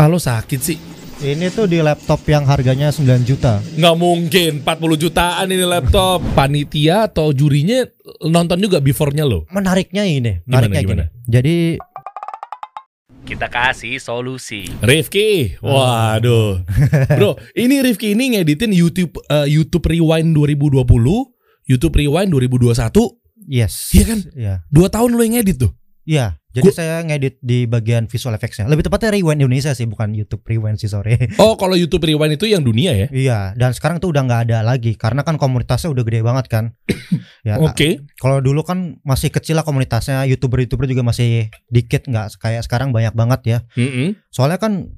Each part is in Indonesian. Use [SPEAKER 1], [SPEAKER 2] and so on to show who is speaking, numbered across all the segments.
[SPEAKER 1] Ah lo sakit sih.
[SPEAKER 2] Ini tuh di laptop yang harganya 9 juta.
[SPEAKER 1] Nggak mungkin 40 jutaan ini laptop. Panitia atau jurinya nonton juga before-nya lo.
[SPEAKER 2] Menariknya ini,
[SPEAKER 1] Gimana,
[SPEAKER 2] menariknya
[SPEAKER 1] gimana?
[SPEAKER 2] gini. Jadi
[SPEAKER 3] Kita kasih solusi.
[SPEAKER 1] Rifki, waduh, bro, ini Rifki ini ngeditin YouTube eh, YouTube Rewind 2020, YouTube Rewind 2021,
[SPEAKER 2] yes.
[SPEAKER 1] Iya kan?
[SPEAKER 2] Iya.
[SPEAKER 1] dua tahun lo yang ngedit tuh.
[SPEAKER 2] Iya. Jadi
[SPEAKER 1] Gua-
[SPEAKER 2] saya ngedit di bagian visual effects-nya. Lebih tepatnya Rewind Indonesia sih, bukan YouTube Rewind sih, sorry.
[SPEAKER 1] Oh, kalau YouTube Rewind itu yang dunia ya?
[SPEAKER 2] iya, dan sekarang tuh udah nggak ada lagi karena kan komunitasnya udah gede banget kan. ya,
[SPEAKER 1] Oke.
[SPEAKER 2] Kalau dulu kan masih kecil lah komunitasnya, YouTuber-YouTuber juga masih dikit nggak kayak sekarang banyak banget ya.
[SPEAKER 1] Mm-mm.
[SPEAKER 2] Soalnya kan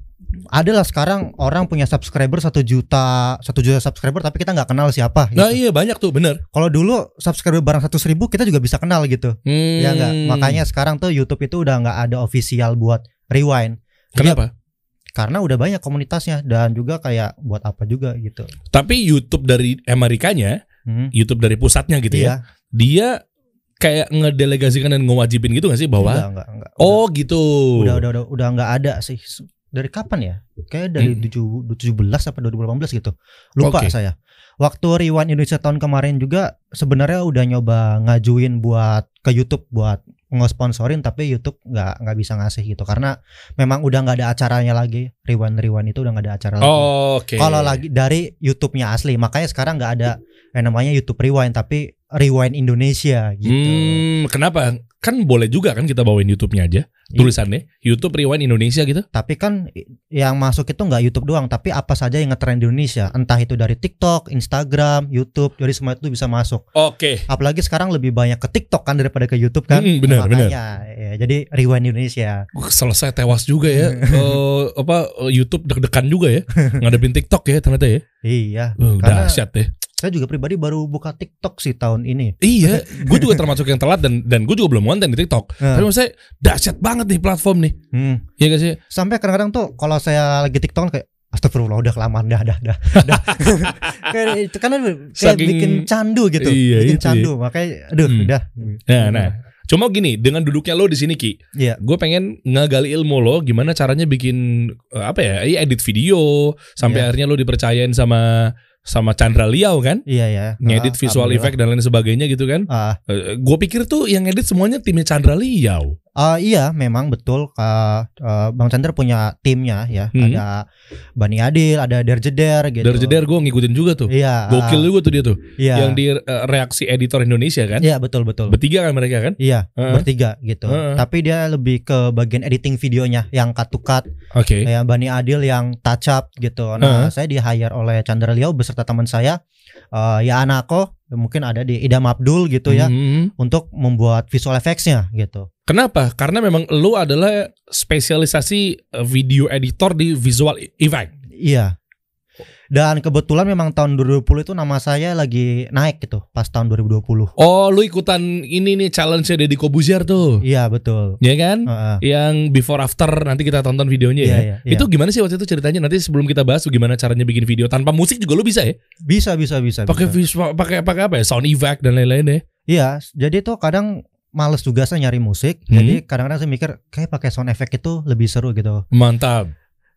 [SPEAKER 2] ada lah sekarang orang punya subscriber satu juta satu juta subscriber tapi kita nggak kenal siapa gitu.
[SPEAKER 1] Nah iya banyak tuh, bener.
[SPEAKER 2] kalau dulu subscriber barang satu ribu kita juga bisa kenal gitu
[SPEAKER 1] Hmm.
[SPEAKER 2] ya nggak makanya sekarang tuh YouTube itu udah nggak ada official buat rewind Jadi,
[SPEAKER 1] Kenapa?
[SPEAKER 2] karena udah banyak komunitasnya dan juga kayak buat apa juga gitu
[SPEAKER 1] Tapi YouTube dari Amerikanya,
[SPEAKER 2] Hmm.
[SPEAKER 1] YouTube dari pusatnya gitu ya,
[SPEAKER 2] iya
[SPEAKER 1] dia kayak ngedelegasikan dan ngewajibin gitu gak sih bahwa
[SPEAKER 2] udah nggak nggak
[SPEAKER 1] oh gitu.
[SPEAKER 2] udah udah udah udah nggak ada sih dari kapan ya? Kayak dari
[SPEAKER 1] Hmm.
[SPEAKER 2] tujuh 17 apa 2018 gitu. Lupa
[SPEAKER 1] Oke.
[SPEAKER 2] saya. Waktu Rewind Indonesia tahun kemarin juga sebenarnya udah nyoba ngajuin buat ke YouTube buat nge-sponsorin tapi YouTube nggak nggak bisa ngasih gitu. Karena memang udah nggak ada acaranya lagi. Rewind Rewind itu udah nggak ada acara lagi.
[SPEAKER 1] Oh, Oke.
[SPEAKER 2] kalau lagi dari YouTube-nya asli. Makanya sekarang nggak ada yang namanya YouTube Rewind tapi Rewind Indonesia gitu
[SPEAKER 1] Hmm, kenapa? Kan boleh juga kan kita bawain YouTube-nya aja.
[SPEAKER 2] Iya.
[SPEAKER 1] Tulisannya YouTube Rewind Indonesia gitu.
[SPEAKER 2] Tapi kan yang masuk itu nggak YouTube doang, tapi apa saja yang ngetren di Indonesia, entah itu dari TikTok, Instagram, YouTube, jadi semua itu bisa masuk.
[SPEAKER 1] Oke.
[SPEAKER 2] Apalagi sekarang lebih banyak ke TikTok kan daripada ke YouTube kan.
[SPEAKER 1] Mm, benar,
[SPEAKER 2] Makanya, ya, jadi rewind Indonesia.
[SPEAKER 1] Selesai tewas juga ya. Eh, apa YouTube deg-degan juga ya. Ngadepin TikTok ya ternyata ya.
[SPEAKER 2] Iya.
[SPEAKER 1] Uh,
[SPEAKER 2] Karena
[SPEAKER 1] dahsyat ya.
[SPEAKER 2] Saya juga pribadi baru buka TikTok sih tahun ini.
[SPEAKER 1] Iya, gue juga termasuk yang telat dan dan gue juga belum konten di TikTok.
[SPEAKER 2] Nah.
[SPEAKER 1] Tapi maksud saya dahsyat banget nih platform nih.
[SPEAKER 2] Hmm.
[SPEAKER 1] Iya gak sih?
[SPEAKER 2] Sampai kadang-kadang tuh kalau saya lagi TikTok kayak Astagfirullah udah kelamaan dah dah dah. dah. kayak itu kan kayak
[SPEAKER 1] Saking-
[SPEAKER 2] bikin candu gitu.
[SPEAKER 1] Iya,
[SPEAKER 2] bikin
[SPEAKER 1] itu
[SPEAKER 2] candu makanya aduh
[SPEAKER 1] Hmm.
[SPEAKER 2] udah.
[SPEAKER 1] Nah, nah. Cuma gini, dengan duduknya lo di sini Ki,
[SPEAKER 2] Iya.
[SPEAKER 1] gue pengen ngegali ilmu lo gimana caranya bikin eh, apa ya, iya, edit video sampai
[SPEAKER 2] Iya.
[SPEAKER 1] akhirnya lo dipercayain sama sama Chandra Liao kan,
[SPEAKER 2] Iya ya.
[SPEAKER 1] ngedit
[SPEAKER 2] Ah,
[SPEAKER 1] visual effect dan lain sebagainya gitu kan.
[SPEAKER 2] Ah,
[SPEAKER 1] gue pikir tuh yang edit semuanya timnya Chandra Liao.
[SPEAKER 2] Ah, iya, memang betul. Ka- eh, Bang Chandra punya timnya ya.
[SPEAKER 1] Hmm.
[SPEAKER 2] Ada Bani Adil, ada Derjeder gitu.
[SPEAKER 1] Dari jeder gue ngikutin juga tuh.
[SPEAKER 2] Iya.
[SPEAKER 1] Gokil
[SPEAKER 2] ah,
[SPEAKER 1] juga tuh dia tuh.
[SPEAKER 2] Iya.
[SPEAKER 1] Yang di eh, reaksi editor Indonesia kan.
[SPEAKER 2] Iya betul betul.
[SPEAKER 1] Bertiga kan mereka kan?
[SPEAKER 2] Iya,
[SPEAKER 1] Heeh.
[SPEAKER 2] bertiga gitu.
[SPEAKER 1] Heeh.
[SPEAKER 2] Tapi dia lebih ke bagian editing videonya yang cut to cut,
[SPEAKER 1] Oke.
[SPEAKER 2] ya Bani Adil yang touch up gitu. Nah, saya di hire oleh Chandra Liao beserta teman saya, eh, ya Anako, mungkin ada di Idam Abdul gitu ya,
[SPEAKER 1] Hmm.
[SPEAKER 2] untuk membuat visual effects-nya gitu.
[SPEAKER 1] Kenapa? Karena memang lu adalah spesialisasi eh, video editor di visual effect.
[SPEAKER 2] Iya. Dan kebetulan memang tahun 2020 itu nama saya lagi naik gitu pas tahun 2020.
[SPEAKER 1] Oh, lu ikutan ini nih challenge-nya Deddy Kobuzier tuh.
[SPEAKER 2] Iya betul.
[SPEAKER 1] Ya kan?
[SPEAKER 2] Heeh.
[SPEAKER 1] Yang before after nanti kita tonton videonya
[SPEAKER 2] Iya,
[SPEAKER 1] ya.
[SPEAKER 2] iya, iya.
[SPEAKER 1] Itu gimana sih waktu itu ceritanya? Nanti sebelum kita bahas gimana caranya bikin video tanpa musik juga lu bisa ya?
[SPEAKER 2] bisa bisa bisa.
[SPEAKER 1] Pakai pakai pakai apa ya? Sound effect dan lain-lain ya.
[SPEAKER 2] Iya, jadi tuh kadang males juga saya nyari musik.
[SPEAKER 1] Hmm.
[SPEAKER 2] Jadi kadang-kadang saya mikir kayak pakai sound effect itu lebih seru gitu.
[SPEAKER 1] Mantap.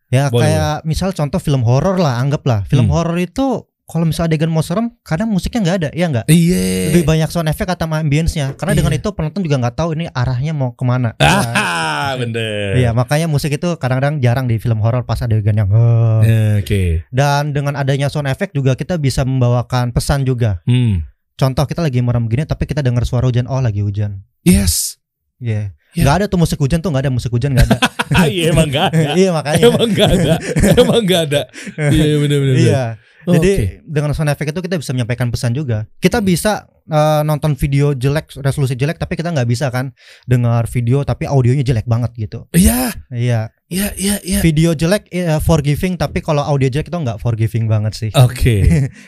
[SPEAKER 2] Ya
[SPEAKER 1] Boleh,
[SPEAKER 2] kayak misal contoh film horor lah, anggaplah film
[SPEAKER 1] Hmm.
[SPEAKER 2] horor itu kalau misal adegan mau serem, kadang musiknya nggak ada, ya nggak?
[SPEAKER 1] Iya.
[SPEAKER 2] Lebih banyak sound effect atau ambience-nya. Karena dengan
[SPEAKER 1] Iya.
[SPEAKER 2] itu penonton juga nggak tahu ini arahnya mau ke mana. Nah,
[SPEAKER 1] Ah, bener.
[SPEAKER 2] Iya, makanya musik itu kadang-kadang jarang di film horor pas adegan yang.
[SPEAKER 1] Eh, Oke.
[SPEAKER 2] Dan dengan adanya sound effect juga kita bisa membawakan pesan juga.
[SPEAKER 1] Hmm.
[SPEAKER 2] Contoh kita lagi merem gini tapi kita dengar suara hujan, oh lagi hujan.
[SPEAKER 1] Yes.
[SPEAKER 2] Iya.
[SPEAKER 1] Ya.
[SPEAKER 2] Nggak ada tuh musik hujan tuh nggak ada musik hujan nggak ada.
[SPEAKER 1] Ah, iya emang gak ada.
[SPEAKER 2] iya makanya.
[SPEAKER 1] Emang gak ada. Emang gak ada. Iya bener. bener.
[SPEAKER 2] Iya.
[SPEAKER 1] Oh,
[SPEAKER 2] Jadi
[SPEAKER 1] oke.
[SPEAKER 2] dengan sound effect itu kita bisa menyampaikan pesan juga. Kita bisa eh, nonton video jelek, resolusi jelek, tapi kita nggak bisa kan dengar video tapi audionya jelek banget gitu.
[SPEAKER 1] Iya.
[SPEAKER 2] Iya.
[SPEAKER 1] Iya iya iya.
[SPEAKER 2] Video jelek eh, forgiving, tapi kalau audio jelek itu nggak forgiving banget sih.
[SPEAKER 1] Oke.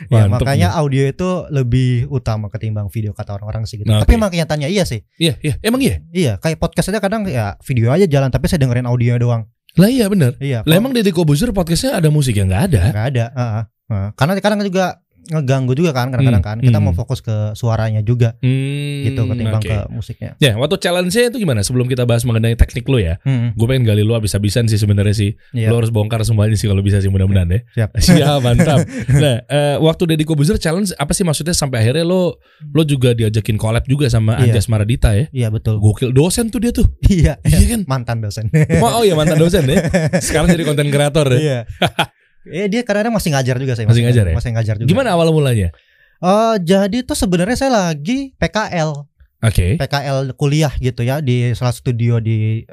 [SPEAKER 2] Ya,
[SPEAKER 1] Mantep
[SPEAKER 2] makanya audio itu lebih utama ketimbang video kata orang-orang sih gitu.
[SPEAKER 1] Nah,
[SPEAKER 2] tapi
[SPEAKER 1] oke.
[SPEAKER 2] emang kenyataannya iya sih.
[SPEAKER 1] Iya iya. Emang iya.
[SPEAKER 2] Iya, kayak podcast aja kadang ya video aja jalan tapi saya dengerin audionya doang.
[SPEAKER 1] Lah iya bener.
[SPEAKER 2] Iya.
[SPEAKER 1] Lah emang Deddy Kobuzer podcastnya ada musik yang nggak ada.
[SPEAKER 2] nggak ada. Heeh. Heeh. Karena kadang juga ngeganggu juga kan kadang-kadang kan. Kita
[SPEAKER 1] Hmm.
[SPEAKER 2] mau fokus ke suaranya juga
[SPEAKER 1] Hmm,
[SPEAKER 2] gitu ketimbang
[SPEAKER 1] oke.
[SPEAKER 2] ke musiknya.
[SPEAKER 1] Ya, waktu challenge-nya itu gimana? Sebelum kita bahas mengenai teknik lo ya,
[SPEAKER 2] Hmm,
[SPEAKER 1] gue pengen gali lo abis-abisan sih sebenarnya sih.
[SPEAKER 2] iya.
[SPEAKER 1] Lo harus bongkar semuanya sih kalau bisa sih mudah-mudahan ya.
[SPEAKER 2] Siap.
[SPEAKER 1] Siap, mantap. Nah, eh, waktu Deddy Kobuzer challenge apa sih maksudnya sampai akhirnya lo lo juga diajakin collab juga sama
[SPEAKER 2] Iya.
[SPEAKER 1] Anjas Maradita ya?
[SPEAKER 2] Iya betul.
[SPEAKER 1] Gokil dosen tuh dia tuh.
[SPEAKER 2] Iya.
[SPEAKER 1] Iya kan?
[SPEAKER 2] Mantan dosen.
[SPEAKER 1] Oh, oh iya mantan dosen ya. Sekarang jadi konten kreator ya.
[SPEAKER 2] Iya. Eh dia kadang-kadang masih ngajar juga sih.
[SPEAKER 1] Masih ngajar ya?
[SPEAKER 2] Masih ngajar juga.
[SPEAKER 1] Gimana awal mulanya?
[SPEAKER 2] Eh jadi tuh sebenarnya saya lagi PKL,
[SPEAKER 1] Oke.
[SPEAKER 2] PKL kuliah gitu ya di salah studio di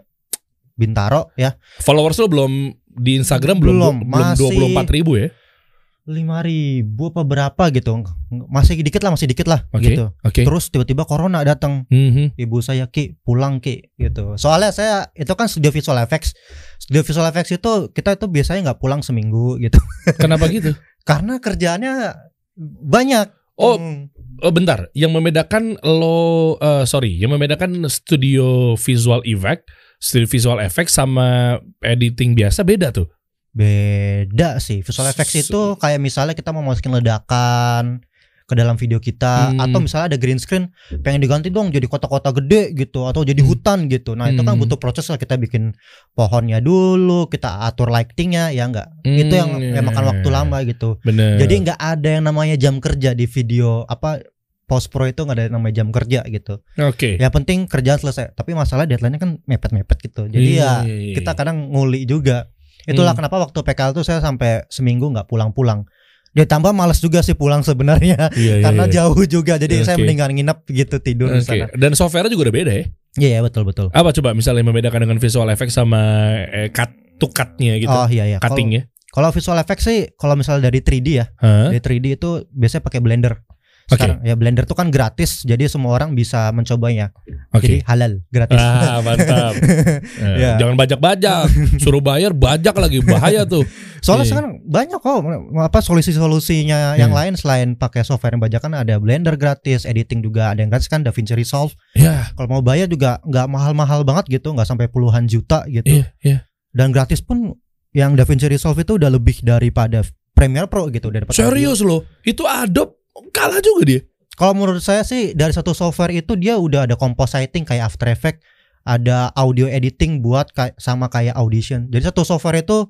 [SPEAKER 2] Bintaro ya.
[SPEAKER 1] Followers lo belum di Instagram belum
[SPEAKER 2] Belum,
[SPEAKER 1] belum
[SPEAKER 2] masih-
[SPEAKER 1] 24 ribu ya?
[SPEAKER 2] Lima ribu apa berapa gitu masih dikit lah masih dikit lah
[SPEAKER 1] Oke.
[SPEAKER 2] gitu
[SPEAKER 1] Oke.
[SPEAKER 2] terus tiba-tiba corona datang
[SPEAKER 1] Mhm.
[SPEAKER 2] ibu saya ki pulang ki gitu soalnya saya itu kan studio visual effects studio visual effects itu kita itu biasanya nggak pulang seminggu gitu
[SPEAKER 1] Kenapa gitu?
[SPEAKER 2] karena kerjaannya banyak
[SPEAKER 1] Oh,
[SPEAKER 2] Hmm.
[SPEAKER 1] Oh bentar, yang membedakan lo eh, sorry, yang membedakan studio visual effect, studio visual effect sama editing biasa beda tuh.
[SPEAKER 2] Beda sih visual effects
[SPEAKER 1] S-
[SPEAKER 2] itu kayak misalnya kita mau masukin ledakan ke dalam video kita
[SPEAKER 1] Hmm.
[SPEAKER 2] atau misalnya ada green screen pengen diganti dong jadi kota-kota gede gitu atau jadi
[SPEAKER 1] Hmm.
[SPEAKER 2] hutan gitu nah itu kan
[SPEAKER 1] Hmm.
[SPEAKER 2] butuh proses lah kita bikin pohonnya dulu kita atur lightingnya ya enggak itu yang,
[SPEAKER 1] Hmm,
[SPEAKER 2] yang makan
[SPEAKER 1] iya,
[SPEAKER 2] waktu
[SPEAKER 1] iya.
[SPEAKER 2] lama gitu
[SPEAKER 1] Bener.
[SPEAKER 2] jadi nggak ada yang namanya jam kerja di video apa post pro itu nggak ada yang namanya jam kerja gitu
[SPEAKER 1] oke.
[SPEAKER 2] yang penting kerjaan selesai tapi masalah deadline-nya kan mepet-mepet gitu jadi
[SPEAKER 1] Iya,
[SPEAKER 2] ya
[SPEAKER 1] iya.
[SPEAKER 2] kita kadang nguli juga. Itulah
[SPEAKER 1] Hmm.
[SPEAKER 2] kenapa waktu PKL tuh saya sampai seminggu nggak pulang-pulang. Ditambah males juga sih pulang sebenarnya
[SPEAKER 1] Iya, iya,
[SPEAKER 2] karena
[SPEAKER 1] iya.
[SPEAKER 2] jauh juga. Jadi saya
[SPEAKER 1] Oke.
[SPEAKER 2] mendingan nginep gitu tidur di
[SPEAKER 1] Oke.
[SPEAKER 2] sana.
[SPEAKER 1] Dan software juga udah beda ya.
[SPEAKER 2] Iya iya, betul betul.
[SPEAKER 1] Apa coba misalnya membedakan dengan visual effect sama eh, cut to cut-nya gitu.
[SPEAKER 2] Oh iya iya.
[SPEAKER 1] Cuttingnya.
[SPEAKER 2] Kalau visual effects sih kalau misalnya dari 3D ya,
[SPEAKER 1] Hah?
[SPEAKER 2] dari 3D itu biasanya pakai Blender. Sekarang ya Blender tuh kan gratis, jadi semua orang bisa mencobanya.
[SPEAKER 1] Oke.
[SPEAKER 2] Jadi halal, gratis.
[SPEAKER 1] Ah, mantap. Eh,
[SPEAKER 2] Iya.
[SPEAKER 1] Jangan bajak-bajak. Suruh bayar bajak lagi bahaya tuh.
[SPEAKER 2] Soalnya
[SPEAKER 1] Iya.
[SPEAKER 2] sekarang banyak kok apa solusi-solusinya yang
[SPEAKER 1] Hmm.
[SPEAKER 2] lain selain pakai software yang bajakan ada Blender gratis, editing juga ada yang gratis kan DaVinci Resolve.
[SPEAKER 1] Ya,
[SPEAKER 2] Kalau mau bayar juga nggak mahal-mahal banget gitu, nggak sampai puluhan juta gitu.
[SPEAKER 1] iya, iya.
[SPEAKER 2] Dan gratis pun yang DaVinci Resolve itu udah lebih daripada Premiere Pro gitu daripada
[SPEAKER 1] Serius loh. Itu Adobe kalah juga dia.
[SPEAKER 2] Kalau menurut saya sih dari satu software itu dia udah ada compositing kayak After Effects, ada audio editing buat kayak sama kayak Audition. Jadi satu software itu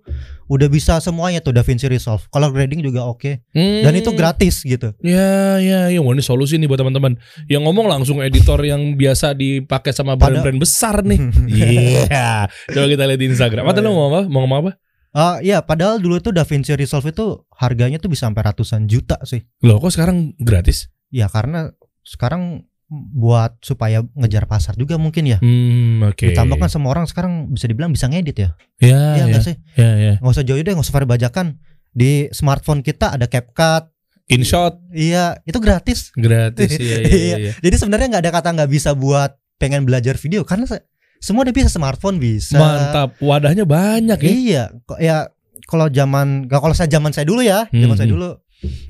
[SPEAKER 2] udah bisa semuanya tuh DaVinci Resolve. Color grading juga oke. Dan itu
[SPEAKER 1] Hmm.
[SPEAKER 2] gratis gitu.
[SPEAKER 1] Ya, ya, ya. Wah, ini solusi nih buat teman-teman. Yang ngomong langsung editor yang biasa dipakai sama brand-brand besar nih. Iya. Coba kita lihat di Instagram. Apa tadi lo mau apa? Mau ngomong apa?
[SPEAKER 2] Ah iya, padahal dulu tuh DaVinci Resolve itu harganya tuh bisa sampai ratusan juta sih.
[SPEAKER 1] Loh, kok sekarang gratis?
[SPEAKER 2] Ya karena sekarang buat supaya ngejar pasar juga mungkin ya.
[SPEAKER 1] Hmm, oke.
[SPEAKER 2] Ditambah kan semua orang sekarang bisa dibilang bisa ngedit ya.
[SPEAKER 1] Ya,
[SPEAKER 2] Iya
[SPEAKER 1] ya,
[SPEAKER 2] enggak sih?
[SPEAKER 1] ya, ya.
[SPEAKER 2] Nggak usah jauh deh, nggak usah pada bajakan. Di smartphone kita ada CapCut.
[SPEAKER 1] InShot
[SPEAKER 2] Iya, itu gratis.
[SPEAKER 1] gratis. Iya, iya, iya. iya.
[SPEAKER 2] Jadi sebenarnya nggak ada kata nggak bisa buat pengen belajar video karena semua udah bisa smartphone bisa.
[SPEAKER 1] Mantap. Wadahnya banyak ya.
[SPEAKER 2] Iya, kok ya kalau zaman kalau saya zaman saya dulu ya, zaman
[SPEAKER 1] Hmm,
[SPEAKER 2] saya
[SPEAKER 1] hmm.
[SPEAKER 2] dulu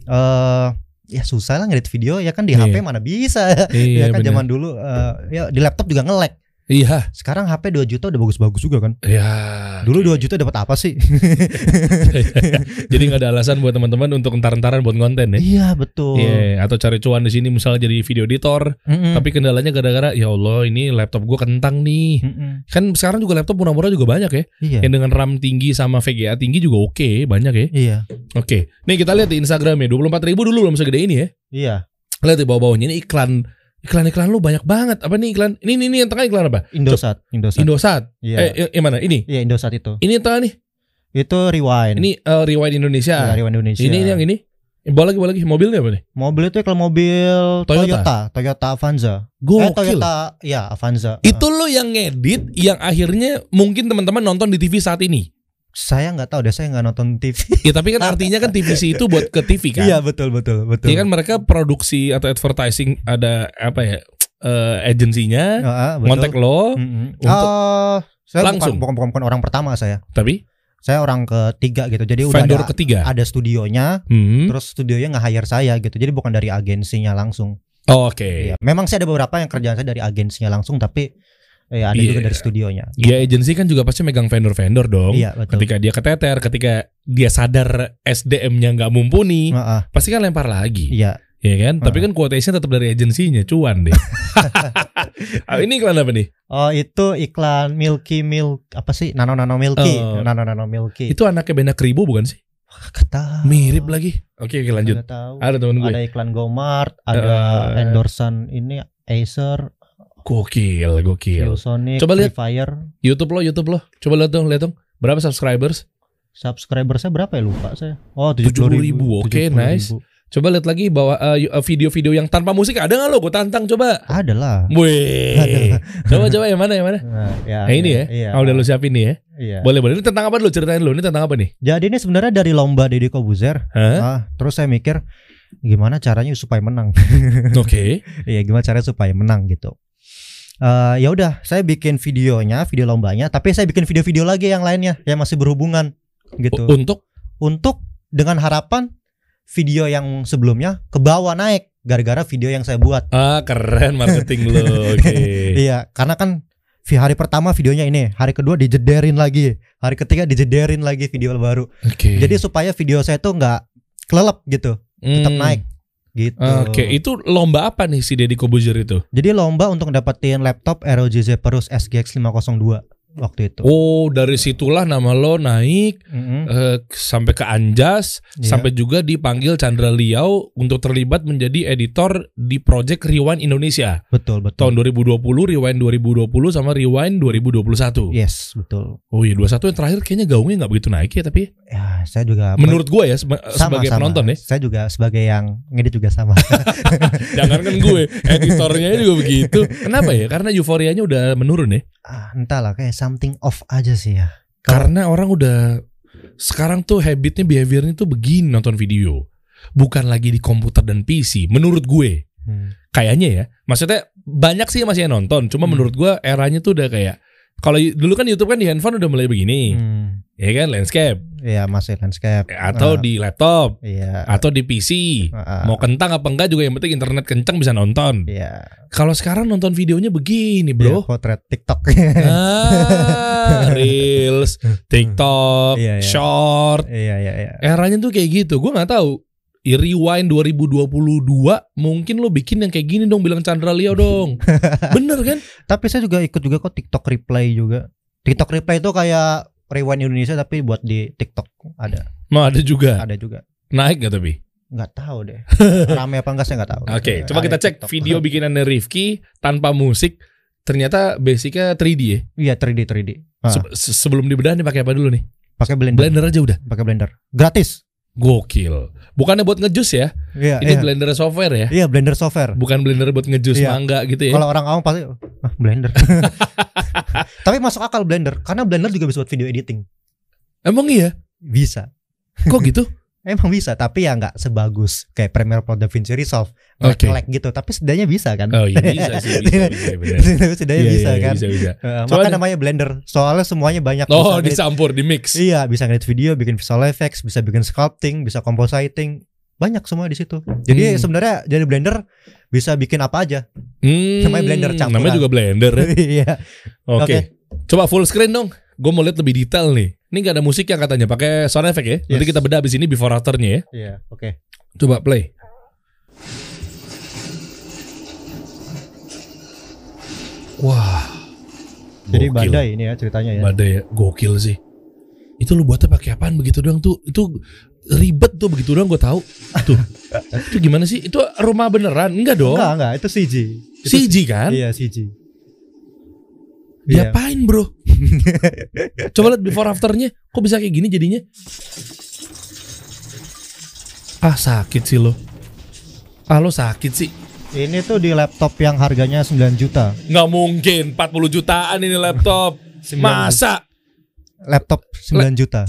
[SPEAKER 2] eh ya susah lah ngedit video ya kan di
[SPEAKER 1] Iya.
[SPEAKER 2] HP mana bisa.
[SPEAKER 1] Iya,
[SPEAKER 2] ya kan
[SPEAKER 1] bener.
[SPEAKER 2] zaman dulu eh, ya di laptop juga nge-lag.
[SPEAKER 1] Iya.
[SPEAKER 2] Sekarang HP 2 juta udah bagus-bagus juga kan.
[SPEAKER 1] Ya.
[SPEAKER 2] Dulu 2 juta dapat apa sih?
[SPEAKER 1] Jadi nggak ada alasan buat teman-teman untuk entar-entaran buat konten ya.
[SPEAKER 2] iya, betul.
[SPEAKER 1] Iya, atau cari cuan di sini misalnya jadi video editor,
[SPEAKER 2] Mm-mm.
[SPEAKER 1] tapi kendalanya gara-gara ya Allah ini laptop gua kentang nih.
[SPEAKER 2] Mm-mm.
[SPEAKER 1] Kan sekarang juga laptop murah-murah juga banyak ya.
[SPEAKER 2] Iya.
[SPEAKER 1] Yang dengan RAM tinggi sama VGA tinggi juga oke, banyak ya.
[SPEAKER 2] Iya.
[SPEAKER 1] Oke. Nih kita lihat di Instagram ya, 24 ribu dulu belum segede ini ya.
[SPEAKER 2] Iya.
[SPEAKER 1] Lihat di bawah-bawahnya ini iklan iklan-iklan lu banyak banget. Apa nih iklan? Ini ini, ini yang tengah iklan apa?
[SPEAKER 2] Indosat, Indosat.
[SPEAKER 1] Indosat.
[SPEAKER 2] Iya.
[SPEAKER 1] Eh, yang- yang mana? Ini.
[SPEAKER 2] Iya, Indosat itu.
[SPEAKER 1] Ini yang tengah nih.
[SPEAKER 2] Itu rewind.
[SPEAKER 1] Ini eh, Rewind Indonesia.
[SPEAKER 2] dari Indonesia.
[SPEAKER 1] Ini ini yang ini. Eh, Bawa lagi, bawa lagi. Mobilnya apa nih?
[SPEAKER 2] Mobil itu kalau mobil
[SPEAKER 1] Toyota.
[SPEAKER 2] Toyota, Toyota, Avanza. Eh,
[SPEAKER 1] Gokil.
[SPEAKER 2] Toyota, ya Avanza.
[SPEAKER 1] Itu lo yang ngedit yang akhirnya mungkin teman-teman nonton di TV saat ini.
[SPEAKER 2] Saya nggak tahu deh, saya nggak nonton TV.
[SPEAKER 1] Ya tapi kan artinya kan TVC itu buat ke TV kan.
[SPEAKER 2] Iya betul betul betul.
[SPEAKER 1] Iya kan mereka produksi atau advertising ada apa ya eh agensinya
[SPEAKER 2] betul.
[SPEAKER 1] ngontak lo,
[SPEAKER 2] Mm-mm.
[SPEAKER 1] untuk-
[SPEAKER 2] Eh, saya
[SPEAKER 1] Langsung.
[SPEAKER 2] bukan, bukan, bukan orang pertama saya.
[SPEAKER 1] tapi
[SPEAKER 2] Saya orang ketiga gitu. Jadi udah
[SPEAKER 1] vendor
[SPEAKER 2] ada,
[SPEAKER 1] ketiga.
[SPEAKER 2] ada studionya,
[SPEAKER 1] Hmm.
[SPEAKER 2] terus studionya nge-hire saya gitu. Jadi bukan dari agensinya langsung.
[SPEAKER 1] Oh, Oke.
[SPEAKER 2] Iya. Memang sih ada beberapa yang kerjaan saya dari agensinya langsung, tapi Eh, ada
[SPEAKER 1] Iya.
[SPEAKER 2] juga dari studionya.
[SPEAKER 1] Dia agency kan juga pasti megang vendor-vendor dong.
[SPEAKER 2] Iya betul.
[SPEAKER 1] Ketika dia keteter, ketika dia sadar SDM-nya nggak mumpuni,
[SPEAKER 2] Heeh,
[SPEAKER 1] pasti kan lempar lagi.
[SPEAKER 2] Iya.
[SPEAKER 1] Ya kan? Tapi
[SPEAKER 2] Heeh.
[SPEAKER 1] kan quotation tetap dari agensinya, cuan deh. Ah, ini iklan apa nih?
[SPEAKER 2] Oh itu iklan Milky Milk apa sih? Nano Nano Milky.
[SPEAKER 1] Oh.
[SPEAKER 2] Nano Nano Milky.
[SPEAKER 1] Itu anaknya Bena Kribo bukan sih?
[SPEAKER 2] kata
[SPEAKER 1] Mirip lagi. Oke, oke lanjut.
[SPEAKER 2] tahu.
[SPEAKER 1] Ada temen gue.
[SPEAKER 2] Ada iklan Gomart, ada
[SPEAKER 1] Eh.
[SPEAKER 2] endorsan ini Acer,
[SPEAKER 1] Gokil, gokil.
[SPEAKER 2] Sonic,
[SPEAKER 1] Coba lihat.
[SPEAKER 2] Fire.
[SPEAKER 1] YouTube lo, YouTube lo. Coba lihat dong, lihat dong. Berapa subscribers?
[SPEAKER 2] Subscriber saya berapa ya lupa saya. Oh
[SPEAKER 1] 70.000,
[SPEAKER 2] 70.000.
[SPEAKER 1] oke, nice. Coba lihat lagi bahwa eh, video-video yang tanpa musik ada nggak lo? Gue tantang coba.
[SPEAKER 2] Ada lah.
[SPEAKER 1] Wih. coba coba yang mana yang mana?
[SPEAKER 2] Nah, ya,
[SPEAKER 1] Nah, ini ya.
[SPEAKER 2] Iya.
[SPEAKER 1] Ah, udah lo siapin nih ya.
[SPEAKER 2] Iya.
[SPEAKER 1] Boleh boleh. Ini tentang apa dulu? Ceritain dulu. Ini tentang apa nih?
[SPEAKER 2] Jadi ini sebenarnya dari lomba Deddy Kobuzer. Ah, terus saya mikir gimana caranya supaya menang.
[SPEAKER 1] Oke.
[SPEAKER 2] Iya, gimana caranya supaya menang gitu. Eh ya udah, saya bikin videonya, video lombanya, tapi saya bikin video-video lagi yang lainnya yang masih berhubungan gitu.
[SPEAKER 1] Untuk
[SPEAKER 2] Untuk dengan harapan video yang sebelumnya ke bawah naik gara-gara video yang saya buat.
[SPEAKER 1] ah keren marketing lo. Oke.
[SPEAKER 2] Iya, karena kan hari pertama videonya ini, hari kedua dijederin lagi, hari ketiga dijederin lagi video baru.
[SPEAKER 1] Oke.
[SPEAKER 2] Jadi supaya video saya tuh nggak kelelep gitu, tetap
[SPEAKER 1] Hmm.
[SPEAKER 2] naik gitu.
[SPEAKER 1] Oke, itu lomba apa nih si Deddy Kobuzer itu?
[SPEAKER 2] Jadi lomba untuk dapetin laptop ROG Zephyrus SGX 502 waktu itu.
[SPEAKER 1] Oh, dari situlah nama lo naik
[SPEAKER 2] Mm-mm.
[SPEAKER 1] eh, sampai ke Anjas,
[SPEAKER 2] Iya.
[SPEAKER 1] sampai juga dipanggil Chandra Liao untuk terlibat menjadi editor di Project Rewind Indonesia.
[SPEAKER 2] betul betul.
[SPEAKER 1] Tahun 2020, Rewind 2020 sama Rewind 2021.
[SPEAKER 2] Yes, betul.
[SPEAKER 1] Oh iya, 21 yang terakhir kayaknya gaungnya nggak begitu naik ya tapi
[SPEAKER 2] Ya, saya juga
[SPEAKER 1] menurut gue ya seba-
[SPEAKER 2] sama,
[SPEAKER 1] sebagai
[SPEAKER 2] sama.
[SPEAKER 1] penonton ya.
[SPEAKER 2] Saya juga sebagai yang ngedit juga sama.
[SPEAKER 1] Jangan kan gue, editornya juga begitu. Kenapa ya? Karena euforianya udah menurun ya.
[SPEAKER 2] ah, entahlah kayak something off aja sih ya. Kalau-
[SPEAKER 1] Karena orang udah sekarang tuh habitnya behaviornya tuh begini nonton video. Bukan lagi di komputer dan PC menurut gue.
[SPEAKER 2] Hmm.
[SPEAKER 1] Kayaknya ya. Maksudnya banyak sih yang masih yang nonton, cuma
[SPEAKER 2] Hmm.
[SPEAKER 1] menurut gue eranya tuh udah kayak kalau dulu kan YouTube kan di handphone udah mulai begini.
[SPEAKER 2] Hmm.
[SPEAKER 1] Ya kan landscape
[SPEAKER 2] Iya, masih landscape.
[SPEAKER 1] atau
[SPEAKER 2] Ah,
[SPEAKER 1] di laptop
[SPEAKER 2] Iya.
[SPEAKER 1] atau di PC.
[SPEAKER 2] Ah, ah.
[SPEAKER 1] Mau kentang apa enggak juga yang penting internet kencang bisa nonton.
[SPEAKER 2] Iya.
[SPEAKER 1] Kalau sekarang nonton videonya begini,
[SPEAKER 2] Iya,
[SPEAKER 1] Bro.
[SPEAKER 2] potret TikTok.
[SPEAKER 1] ah, Reels, TikTok,
[SPEAKER 2] Iya, iya.
[SPEAKER 1] Short.
[SPEAKER 2] iya, iya, iya.
[SPEAKER 1] Eranya tuh kayak gitu. Gue nggak tahu. I Rewind 2022 mungkin lo bikin yang kayak gini dong bilang Chandra Leo dong. Bener kan?
[SPEAKER 2] Tapi saya juga ikut juga kok TikTok replay juga. TikTok replay itu kayak Rewind Indonesia tapi buat di TikTok ada.
[SPEAKER 1] Mau ada juga.
[SPEAKER 2] Ada juga.
[SPEAKER 1] Naik gak tapi?
[SPEAKER 2] Nggak tahu deh. Rame apa enggak saya nggak tahu.
[SPEAKER 1] Oke, coba
[SPEAKER 2] Ada
[SPEAKER 1] kita cek
[SPEAKER 2] TikTok.
[SPEAKER 1] video bikinannya Rifki tanpa musik. Ternyata basicnya 3D ya.
[SPEAKER 2] Iya 3D 3D. Ah,
[SPEAKER 1] se- sebelum dibedah nih pakai apa dulu nih?
[SPEAKER 2] pakai blender.
[SPEAKER 1] Blender aja udah.
[SPEAKER 2] Pakai blender. Gratis.
[SPEAKER 1] Gokil. Bukannya buat ngejus ya?
[SPEAKER 2] Iya,
[SPEAKER 1] Ini
[SPEAKER 2] iya.
[SPEAKER 1] blender software ya?
[SPEAKER 2] Iya, blender software.
[SPEAKER 1] Bukan blender buat ngejus
[SPEAKER 2] Iya.
[SPEAKER 1] mangga gitu ya?
[SPEAKER 2] Kalau orang awam pasti ah, blender. Tapi masuk akal blender karena blender juga bisa buat video editing.
[SPEAKER 1] Emang iya?
[SPEAKER 2] Bisa.
[SPEAKER 1] Kok gitu?
[SPEAKER 2] Emang bisa, tapi ya nggak sebagus kayak Premiere Pro DaVinci Resolve.
[SPEAKER 1] Oke.
[SPEAKER 2] Nge-lag gitu, tapi setidaknya bisa kan?
[SPEAKER 1] Oh iya bisa sih, bisa, bisa, bener.
[SPEAKER 2] setidaknya
[SPEAKER 1] Iya,
[SPEAKER 2] bisa
[SPEAKER 1] iya,
[SPEAKER 2] kan?
[SPEAKER 1] Bisa, bisa.
[SPEAKER 2] Eh,
[SPEAKER 1] Coba
[SPEAKER 2] maka
[SPEAKER 1] deh.
[SPEAKER 2] namanya blender. Soalnya semuanya banyak.
[SPEAKER 1] Oh,
[SPEAKER 2] bisa
[SPEAKER 1] dicampur, di mix.
[SPEAKER 2] Iya, bisa ngedit video, bikin visual effects, bisa bikin sculpting, bisa compositing. Banyak semua di situ. Jadi
[SPEAKER 1] Hmm.
[SPEAKER 2] sebenarnya jadi blender bisa bikin apa aja.
[SPEAKER 1] Hmm,
[SPEAKER 2] Namanya blender campuran.
[SPEAKER 1] Namanya juga blender ya.
[SPEAKER 2] Iya.
[SPEAKER 1] Oke.
[SPEAKER 2] Oke.
[SPEAKER 1] Coba full screen dong. Gue mau lihat lebih detail nih. Ini gak ada musik yang katanya pakai sound effect ya. Nanti
[SPEAKER 2] Yes.
[SPEAKER 1] kita bedah abis ini before afternya ya.
[SPEAKER 2] Iya, oke.
[SPEAKER 1] Coba play. Wah.
[SPEAKER 2] Jadi
[SPEAKER 1] gokil.
[SPEAKER 2] badai ini ya ceritanya ya.
[SPEAKER 1] Badai ya. Gokil sih. Itu lu buatnya pakai apaan begitu doang tuh? Itu ribet tuh begitu doang gue tahu. Tuh. itu gimana sih? Itu rumah beneran? Enggak dong.
[SPEAKER 2] Enggak, enggak, itu CG. Itu
[SPEAKER 1] CG kan?
[SPEAKER 2] Iya, CG. Iya.
[SPEAKER 1] Diapain bro? Coba lihat before afternya. Kok bisa kayak gini jadinya? Ah sakit sih lo. Ah lo sakit sih.
[SPEAKER 2] Ini tuh di laptop yang harganya 9 juta.
[SPEAKER 1] Nggak mungkin 40 jutaan ini laptop. Masa?
[SPEAKER 2] Laptop 9 juta.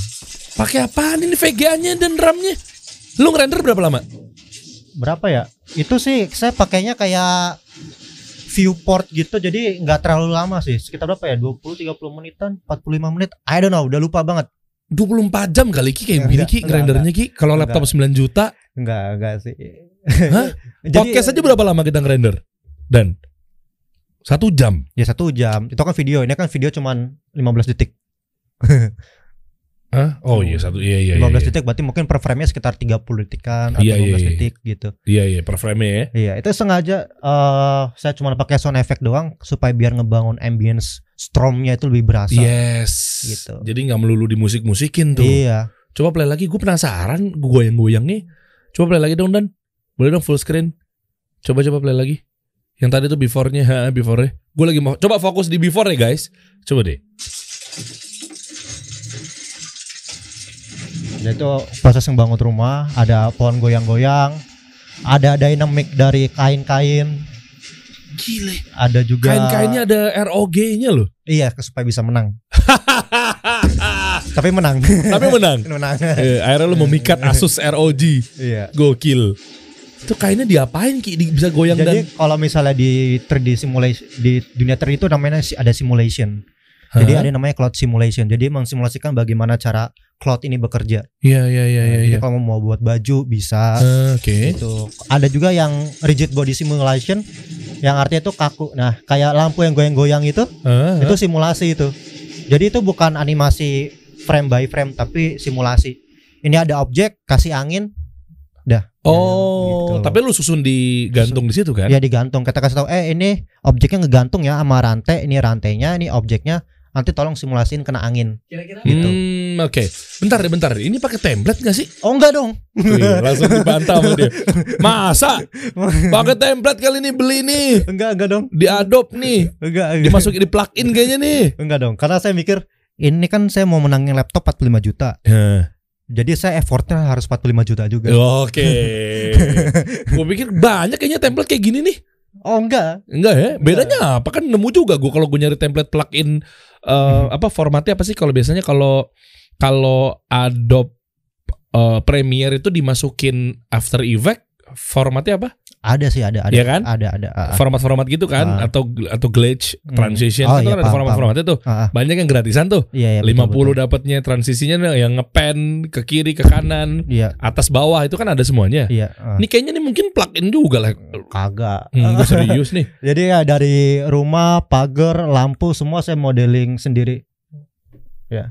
[SPEAKER 1] Pakai apaan ini VGA-nya dan RAM-nya? Lu ngerender berapa lama?
[SPEAKER 2] Berapa ya? Itu sih saya pakainya kayak viewport gitu jadi nggak terlalu lama sih. Sekitar berapa ya? 20 30 menitan, 45 menit. I don't know, udah lupa banget.
[SPEAKER 1] 24 jam kali Ki kayak begini Ki
[SPEAKER 2] enggak,
[SPEAKER 1] ngerendernya Ki. Kalau laptop 9 juta,
[SPEAKER 2] Enggak, enggak sih.
[SPEAKER 1] Hah?
[SPEAKER 2] Jadi-
[SPEAKER 1] podcast aja berapa lama kita ngerender? Dan Satu jam.
[SPEAKER 2] Ya satu jam. Itu kan video. Ini kan video cuman 15 detik.
[SPEAKER 1] Hah? Oh iya satu iya iya.
[SPEAKER 2] 15
[SPEAKER 1] iya,
[SPEAKER 2] detik berarti mungkin per frame-nya sekitar 30 detikan atau
[SPEAKER 1] Iya, iya,
[SPEAKER 2] 15
[SPEAKER 1] iya.
[SPEAKER 2] detik gitu.
[SPEAKER 1] Iya iya per frame ya.
[SPEAKER 2] Iya, itu sengaja eh saya cuma pakai sound effect doang supaya biar ngebangun ambience stromnya itu lebih berasa.
[SPEAKER 1] Yes.
[SPEAKER 2] Gitu.
[SPEAKER 1] Jadi nggak melulu di musik-musikin tuh.
[SPEAKER 2] Iya.
[SPEAKER 1] Coba play lagi, gue penasaran gue goyang-goyang nih. Coba play lagi dong Dan. Boleh dong full screen. Coba coba play lagi. Yang tadi tuh before-nya, ha, before-nya. Gue lagi mau coba fokus di before ya guys. Coba deh.
[SPEAKER 2] Itu proses membangun rumah, ada pohon goyang-goyang, ada dynamic dari kain-kain,
[SPEAKER 1] Gile.
[SPEAKER 2] ada juga
[SPEAKER 1] Kain-kainnya ada ROG-nya loh.
[SPEAKER 2] Iya, supaya bisa menang. Tapi menang.
[SPEAKER 1] Tapi menang.
[SPEAKER 2] menang.
[SPEAKER 1] Eh, akhirnya lu memikat Asus ROG.
[SPEAKER 2] iya.
[SPEAKER 1] Gokil. Itu kainnya diapain Ki? Di- Bisa goyang
[SPEAKER 2] Jadi
[SPEAKER 1] dan
[SPEAKER 2] kalau misalnya di 3D simulation di dunia 3D itu namanya ada simulation. Jadi
[SPEAKER 1] Hah?
[SPEAKER 2] ada namanya cloud simulation. Jadi mengsimulasikan bagaimana cara cloud ini bekerja.
[SPEAKER 1] Iya iya iya
[SPEAKER 2] Nah,
[SPEAKER 1] iya.
[SPEAKER 2] Jadi
[SPEAKER 1] iya.
[SPEAKER 2] kalau mau buat baju bisa.
[SPEAKER 1] Eh, Oke.
[SPEAKER 2] Itu ada juga yang rigid body simulation yang artinya itu kaku. Nah, kayak lampu yang goyang-goyang itu
[SPEAKER 1] Ah,
[SPEAKER 2] itu simulasi itu. Jadi itu bukan animasi frame by frame tapi simulasi. Ini ada objek kasih angin, dah.
[SPEAKER 1] Oh,
[SPEAKER 2] gitu.
[SPEAKER 1] tapi lu susun digantung di situ kan?
[SPEAKER 2] Ya digantung. Kita kasih tahu, eh ini objeknya ngegantung ya sama rantai. Ini rantainya, ini objeknya. Nanti tolong simulasiin kena angin. gitu.
[SPEAKER 1] Hmm, oke. Bentar deh, bentar. Ini pakai template gak sih?
[SPEAKER 2] Oh enggak dong.
[SPEAKER 1] Wih, langsung dibantah sama dia. Masa? Pakai template kali ini beli nih.
[SPEAKER 2] enggak enggak dong.
[SPEAKER 1] Di Adobe nih.
[SPEAKER 2] Enggak, enggak.
[SPEAKER 1] Dimasukin di plugin kayaknya nih.
[SPEAKER 2] Enggak dong. Karena saya mikir ini kan saya mau menangin laptop 45 juta. Jadi saya effortnya harus 45 juta juga.
[SPEAKER 1] Oke. Gue pikir banyak kayaknya template kayak gini nih.
[SPEAKER 2] Oh enggak.
[SPEAKER 1] Enggak ya? Bedanya apa? Kan nemu juga gue kalau gue nyari template plugin eh, apa formatnya apa sih kalau biasanya kalau kalau Adobe eh, Premiere itu dimasukin After Effects formatnya apa?
[SPEAKER 2] Ada sih ada ada.
[SPEAKER 1] Iya kan?
[SPEAKER 2] Ada ada. Ah, ah.
[SPEAKER 1] Format-format gitu kan
[SPEAKER 2] Ah.
[SPEAKER 1] atau atau glitch
[SPEAKER 2] Hmm.
[SPEAKER 1] transition
[SPEAKER 2] Oh,
[SPEAKER 1] kan
[SPEAKER 2] iya,
[SPEAKER 1] ada
[SPEAKER 2] paham,
[SPEAKER 1] format-formatnya tuh.
[SPEAKER 2] Ah.
[SPEAKER 1] Banyak yang gratisan tuh.
[SPEAKER 2] Iya, iya
[SPEAKER 1] 50
[SPEAKER 2] betul, betul.
[SPEAKER 1] dapatnya transisinya yang ngepen ke kiri ke kanan,
[SPEAKER 2] Iya.
[SPEAKER 1] atas bawah itu kan ada semuanya.
[SPEAKER 2] Iya. ah.
[SPEAKER 1] Ini kayaknya nih mungkin plugin juga lah.
[SPEAKER 2] Kagak.
[SPEAKER 1] Hmm, serius nih.
[SPEAKER 2] Jadi ya dari rumah, pagar, lampu semua saya modeling sendiri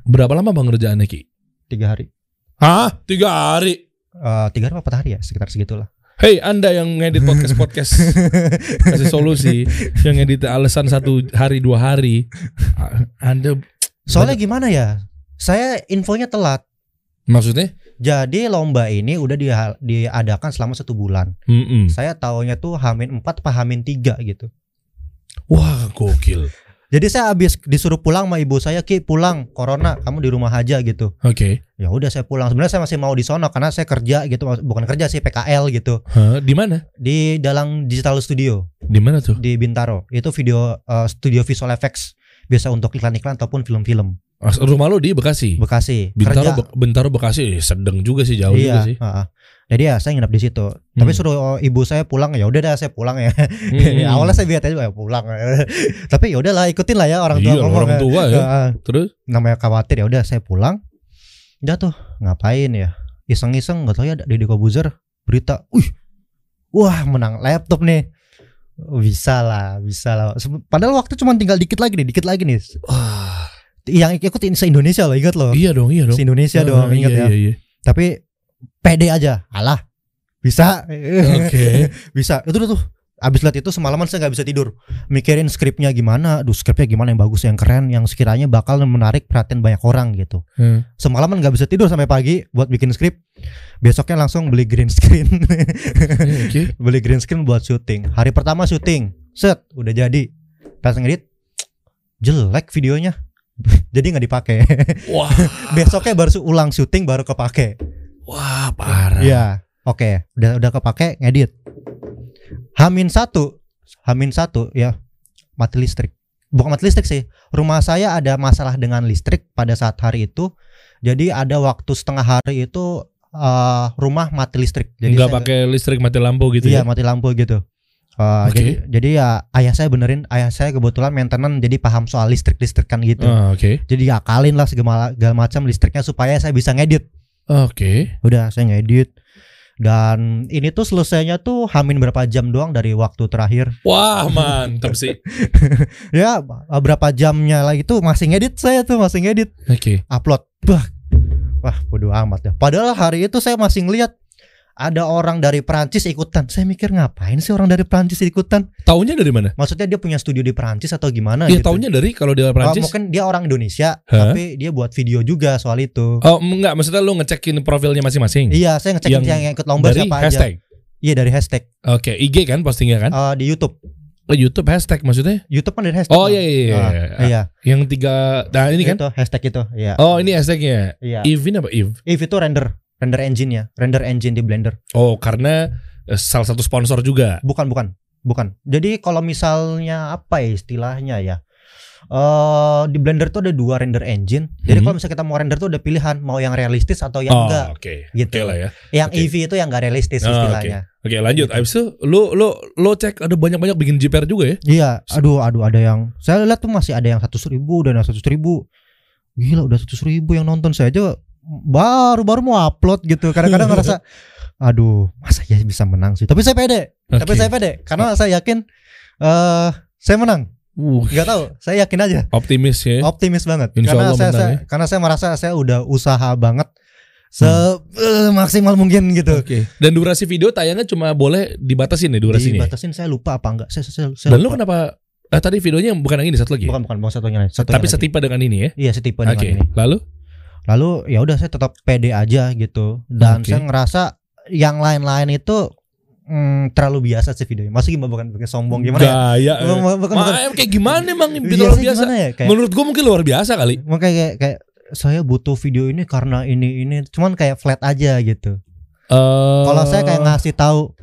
[SPEAKER 1] Berapa lama bang ngerjaannya Ki?
[SPEAKER 2] tiga hari.
[SPEAKER 1] Hah? Tiga hari?
[SPEAKER 2] Eh, tiga hari apa empat hari ya sekitar segitulah.
[SPEAKER 1] Hei anda yang ngedit podcast-podcast Kasih solusi Yang ngedit alasan satu hari dua hari Anda
[SPEAKER 2] Soalnya gimana ya? Saya infonya telat.
[SPEAKER 1] Maksudnya?
[SPEAKER 2] Jadi lomba ini udah dia- diadakan selama satu bulan.
[SPEAKER 1] Mm-mm.
[SPEAKER 2] Saya taunya tuh Hamin 4 apa Hamin 3 gitu.
[SPEAKER 1] Wah gokil
[SPEAKER 2] Jadi saya habis disuruh pulang sama ibu saya, "Ki, pulang, corona, kamu di rumah aja." gitu.
[SPEAKER 1] Oke
[SPEAKER 2] Ya udah saya pulang. Sebenarnya saya masih mau di sono karena saya kerja gitu, bukan kerja sih PKL gitu.
[SPEAKER 1] Hah, Di mana?
[SPEAKER 2] Di dalam digital studio
[SPEAKER 1] Di mana tuh?
[SPEAKER 2] di Bintaro. Itu video eh, studio visual effects biasa untuk iklan-iklan ataupun film-film.
[SPEAKER 1] Ah, Rumah lu di Bekasi
[SPEAKER 2] Bekasi.
[SPEAKER 1] Bintaro. Be- Bintaro Bekasi eh, Sedang juga sih jauh juga
[SPEAKER 2] iya,
[SPEAKER 1] sih
[SPEAKER 2] heeh. Jadi ya saya nginep di situ. Tapi
[SPEAKER 1] Hmm.
[SPEAKER 2] suruh oh, ibu saya pulang ya udah dah saya pulang ya.
[SPEAKER 1] Hmm.
[SPEAKER 2] Awalnya saya biar aja ya pulang. Tapi ya udahlah ikutin lah ya orang tua
[SPEAKER 1] Iya
[SPEAKER 2] ngomong.
[SPEAKER 1] orang tua ya
[SPEAKER 2] Heeh.
[SPEAKER 1] Terus?
[SPEAKER 2] namanya khawatir ya udah saya pulang. Udah tuh ngapain ya? Iseng-iseng nggak tahu ya Deddy Kobuzer berita. Wih. Wah, menang laptop nih. Oh, Bisa lah, bisa lah. Padahal waktu cuma tinggal dikit lagi nih, dikit lagi nih.
[SPEAKER 1] Wah
[SPEAKER 2] Yang ikutin se Indonesia loh, ingat loh.
[SPEAKER 1] Iya dong iya dong
[SPEAKER 2] Se Indonesia
[SPEAKER 1] Ah,
[SPEAKER 2] dong, ingat
[SPEAKER 1] iya,
[SPEAKER 2] ya.
[SPEAKER 1] iya, iya.
[SPEAKER 2] Tapi pede aja. Alah. Bisa.
[SPEAKER 1] Oke.
[SPEAKER 2] Bisa. Itu tuh Abis lihat itu semalaman saya nggak bisa tidur. Mikirin skripnya gimana. Aduh skripnya gimana yang bagus yang keren Yang sekiranya bakal menarik perhatian banyak orang gitu.
[SPEAKER 1] Hmm.
[SPEAKER 2] Semalaman nggak bisa tidur sampai pagi Buat bikin skrip. Besoknya langsung beli green screen.
[SPEAKER 1] Eh, Oke.
[SPEAKER 2] Beli green screen buat syuting. Hari pertama syuting. Set udah jadi. Pas ngedit Jelek videonya. Jadi nggak dipakai.
[SPEAKER 1] Wah.
[SPEAKER 2] Besoknya baru ulang syuting baru kepake
[SPEAKER 1] Wah parah.
[SPEAKER 2] Iya Oke. Udah udah kepake ngedit. Hamin satu Hamin satu ya. Mati listrik. Bukan mati listrik sih. Rumah saya ada masalah dengan listrik pada saat hari itu. Jadi ada waktu setengah hari itu eh, Rumah mati listrik. Jadi
[SPEAKER 1] Nggak
[SPEAKER 2] saya-
[SPEAKER 1] pakai listrik mati lampu gitu
[SPEAKER 2] Iya
[SPEAKER 1] ya?
[SPEAKER 2] mati lampu gitu. Eh,
[SPEAKER 1] Oke.
[SPEAKER 2] jadi, jadi ya ayah saya benerin. Ayah saya kebetulan maintenance Jadi paham soal listrik-listrikan gitu.
[SPEAKER 1] Ah, Oke.
[SPEAKER 2] Jadi akalin lah segala, segala macam listriknya Supaya saya bisa ngedit
[SPEAKER 1] Oke
[SPEAKER 2] Udah saya ngedit Dan ini tuh selesainya tuh hamin berapa jam doang dari waktu terakhir.
[SPEAKER 1] Wah, mantap sih.
[SPEAKER 2] Ya berapa jamnya lagi tuh masih ngedit saya tuh masih ngedit
[SPEAKER 1] Oke.
[SPEAKER 2] upload. Bah. Wah, bodo amat ya. Padahal hari itu saya masih ngeliat ada orang dari Perancis ikutan. Saya mikir ngapain sih orang dari Perancis ikutan?
[SPEAKER 1] Taunya dari mana?
[SPEAKER 2] Maksudnya dia punya studio di Perancis atau gimana
[SPEAKER 1] Ya
[SPEAKER 2] gitu?
[SPEAKER 1] taunya dari kalau di
[SPEAKER 2] Oh,
[SPEAKER 1] Prancis.
[SPEAKER 2] mungkin dia orang Indonesia,
[SPEAKER 1] Hah?
[SPEAKER 2] tapi dia buat video juga soal itu.
[SPEAKER 1] Oh, enggak, maksudnya lu ngecekin profilnya masing-masing.
[SPEAKER 2] Iya, saya ngecek yang,
[SPEAKER 1] Yang
[SPEAKER 2] ikut lomba
[SPEAKER 1] dari
[SPEAKER 2] siapa aja.
[SPEAKER 1] hashtag.
[SPEAKER 2] Iya dari hashtag
[SPEAKER 1] Oke, IG kan postingnya kan?
[SPEAKER 2] Eh, di YouTube.
[SPEAKER 1] Oh, YouTube hashtag maksudnya?
[SPEAKER 2] YouTube kan dari hashtag.
[SPEAKER 1] Oh
[SPEAKER 2] Bang.
[SPEAKER 1] iya iya iya.
[SPEAKER 2] Ah, iya.
[SPEAKER 1] Yang tiga nah ini kan?
[SPEAKER 2] Itu hashtag itu. Iya.
[SPEAKER 1] Oh, ini hashtagnya.
[SPEAKER 2] Iya.
[SPEAKER 1] Ini apa Eve?
[SPEAKER 2] If itu render, render engine ya, render engine di Blender.
[SPEAKER 1] Oh, karena eh, salah satu sponsor juga.
[SPEAKER 2] Bukan, bukan. Bukan. Jadi kalau misalnya apa ya istilahnya ya? Eh di Blender tuh ada dua render engine. Jadi
[SPEAKER 1] Hmm.
[SPEAKER 2] kalau misalnya kita mau render tuh udah pilihan mau yang realistis atau yang
[SPEAKER 1] oh,
[SPEAKER 2] enggak.
[SPEAKER 1] oke.
[SPEAKER 2] Gitu.
[SPEAKER 1] Oke lah ya.
[SPEAKER 2] Yang
[SPEAKER 1] Oke.
[SPEAKER 2] EV itu yang enggak realistis
[SPEAKER 1] Oh,
[SPEAKER 2] istilahnya.
[SPEAKER 1] Oke, lanjut.
[SPEAKER 2] Gitu.
[SPEAKER 1] Abis itu lu lu lu cek ada banyak-banyak bikin JPR juga ya?
[SPEAKER 2] Iya, aduh, aduh, ada yang saya lihat tuh masih ada yang seratus ribu dan seratus ribu. Gila, udah seratus ribu yang nonton saya aja baru baru mau upload gitu. Kadang-kadang ngerasa, aduh, masa ya bisa menang sih. Tapi saya pede, tapi
[SPEAKER 1] Oke.
[SPEAKER 2] saya pede karena saya yakin eh saya menang.
[SPEAKER 1] Uh,
[SPEAKER 2] Gak tahu, saya yakin aja,
[SPEAKER 1] optimis ya.
[SPEAKER 2] optimis banget.
[SPEAKER 1] Insya
[SPEAKER 2] karena
[SPEAKER 1] Allah
[SPEAKER 2] saya,
[SPEAKER 1] menang
[SPEAKER 2] saya-
[SPEAKER 1] ya.
[SPEAKER 2] karena saya merasa saya udah usaha banget se eh, maksimal mungkin gitu.
[SPEAKER 1] Oke. Dan durasi video tayangnya cuma boleh dibatasin ya durasinya.
[SPEAKER 2] Dibatasin saya lupa apa enggak? Saya saya, saya
[SPEAKER 1] Dan lu kenapa eh, tadi videonya bukan yang ini satu lagi? ya?
[SPEAKER 2] Bukan bukan bukan satunya lain. satunya
[SPEAKER 1] Tapi
[SPEAKER 2] lagi.
[SPEAKER 1] setipe dengan ini ya.
[SPEAKER 2] Iya setipe
[SPEAKER 1] Oke.
[SPEAKER 2] dengan ini.
[SPEAKER 1] Lalu?
[SPEAKER 2] Lalu ya udah saya tetap pede aja gitu dan
[SPEAKER 1] Oke.
[SPEAKER 2] saya ngerasa yang lain-lain itu mm, terlalu biasa sih videonya. Masih gimana bukan bukan sombong gimana ya?
[SPEAKER 1] Gaya. eh.
[SPEAKER 2] Bukan, bukan, bukan,
[SPEAKER 1] kayak gimana emang
[SPEAKER 2] Iya
[SPEAKER 1] luar biasa?
[SPEAKER 2] ya? Kayak,
[SPEAKER 1] Menurut gua mungkin luar biasa kali.
[SPEAKER 2] makanya kayak, kayak saya butuh video ini karena ini ini cuman kayak flat aja gitu.
[SPEAKER 1] Eh,
[SPEAKER 2] Kalau saya kayak ngasih tahu,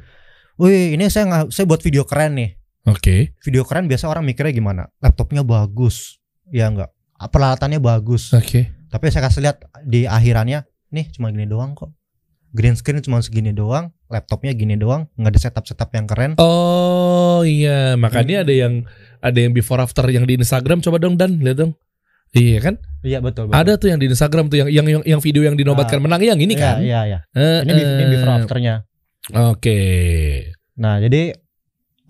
[SPEAKER 2] wih ini saya nggak saya buat video keren nih.
[SPEAKER 1] Oke.
[SPEAKER 2] Video keren biasa orang mikirnya gimana? Laptopnya bagus, ya enggak? Peralatannya bagus.
[SPEAKER 1] Oke.
[SPEAKER 2] Tapi saya kasih lihat di akhirannya, nih cuma gini doang kok. Green screen cuma segini doang, laptopnya gini doang, nggak ada setup setup yang keren.
[SPEAKER 1] Oh iya, makanya
[SPEAKER 2] Hmm.
[SPEAKER 1] ada yang ada yang before after yang di Instagram coba dong Dan, lihat dong. Iya kan?
[SPEAKER 2] Iya betul. betul.
[SPEAKER 1] Ada tuh yang di Instagram tuh yang yang yang, yang video yang dinobatkan
[SPEAKER 2] Ah.
[SPEAKER 1] menang yang ini
[SPEAKER 2] Iya,
[SPEAKER 1] kan.
[SPEAKER 2] Iya iya.
[SPEAKER 1] Eh,
[SPEAKER 2] Ini, be- ini
[SPEAKER 1] eh,
[SPEAKER 2] before afternya.
[SPEAKER 1] Oke.
[SPEAKER 2] Nah jadi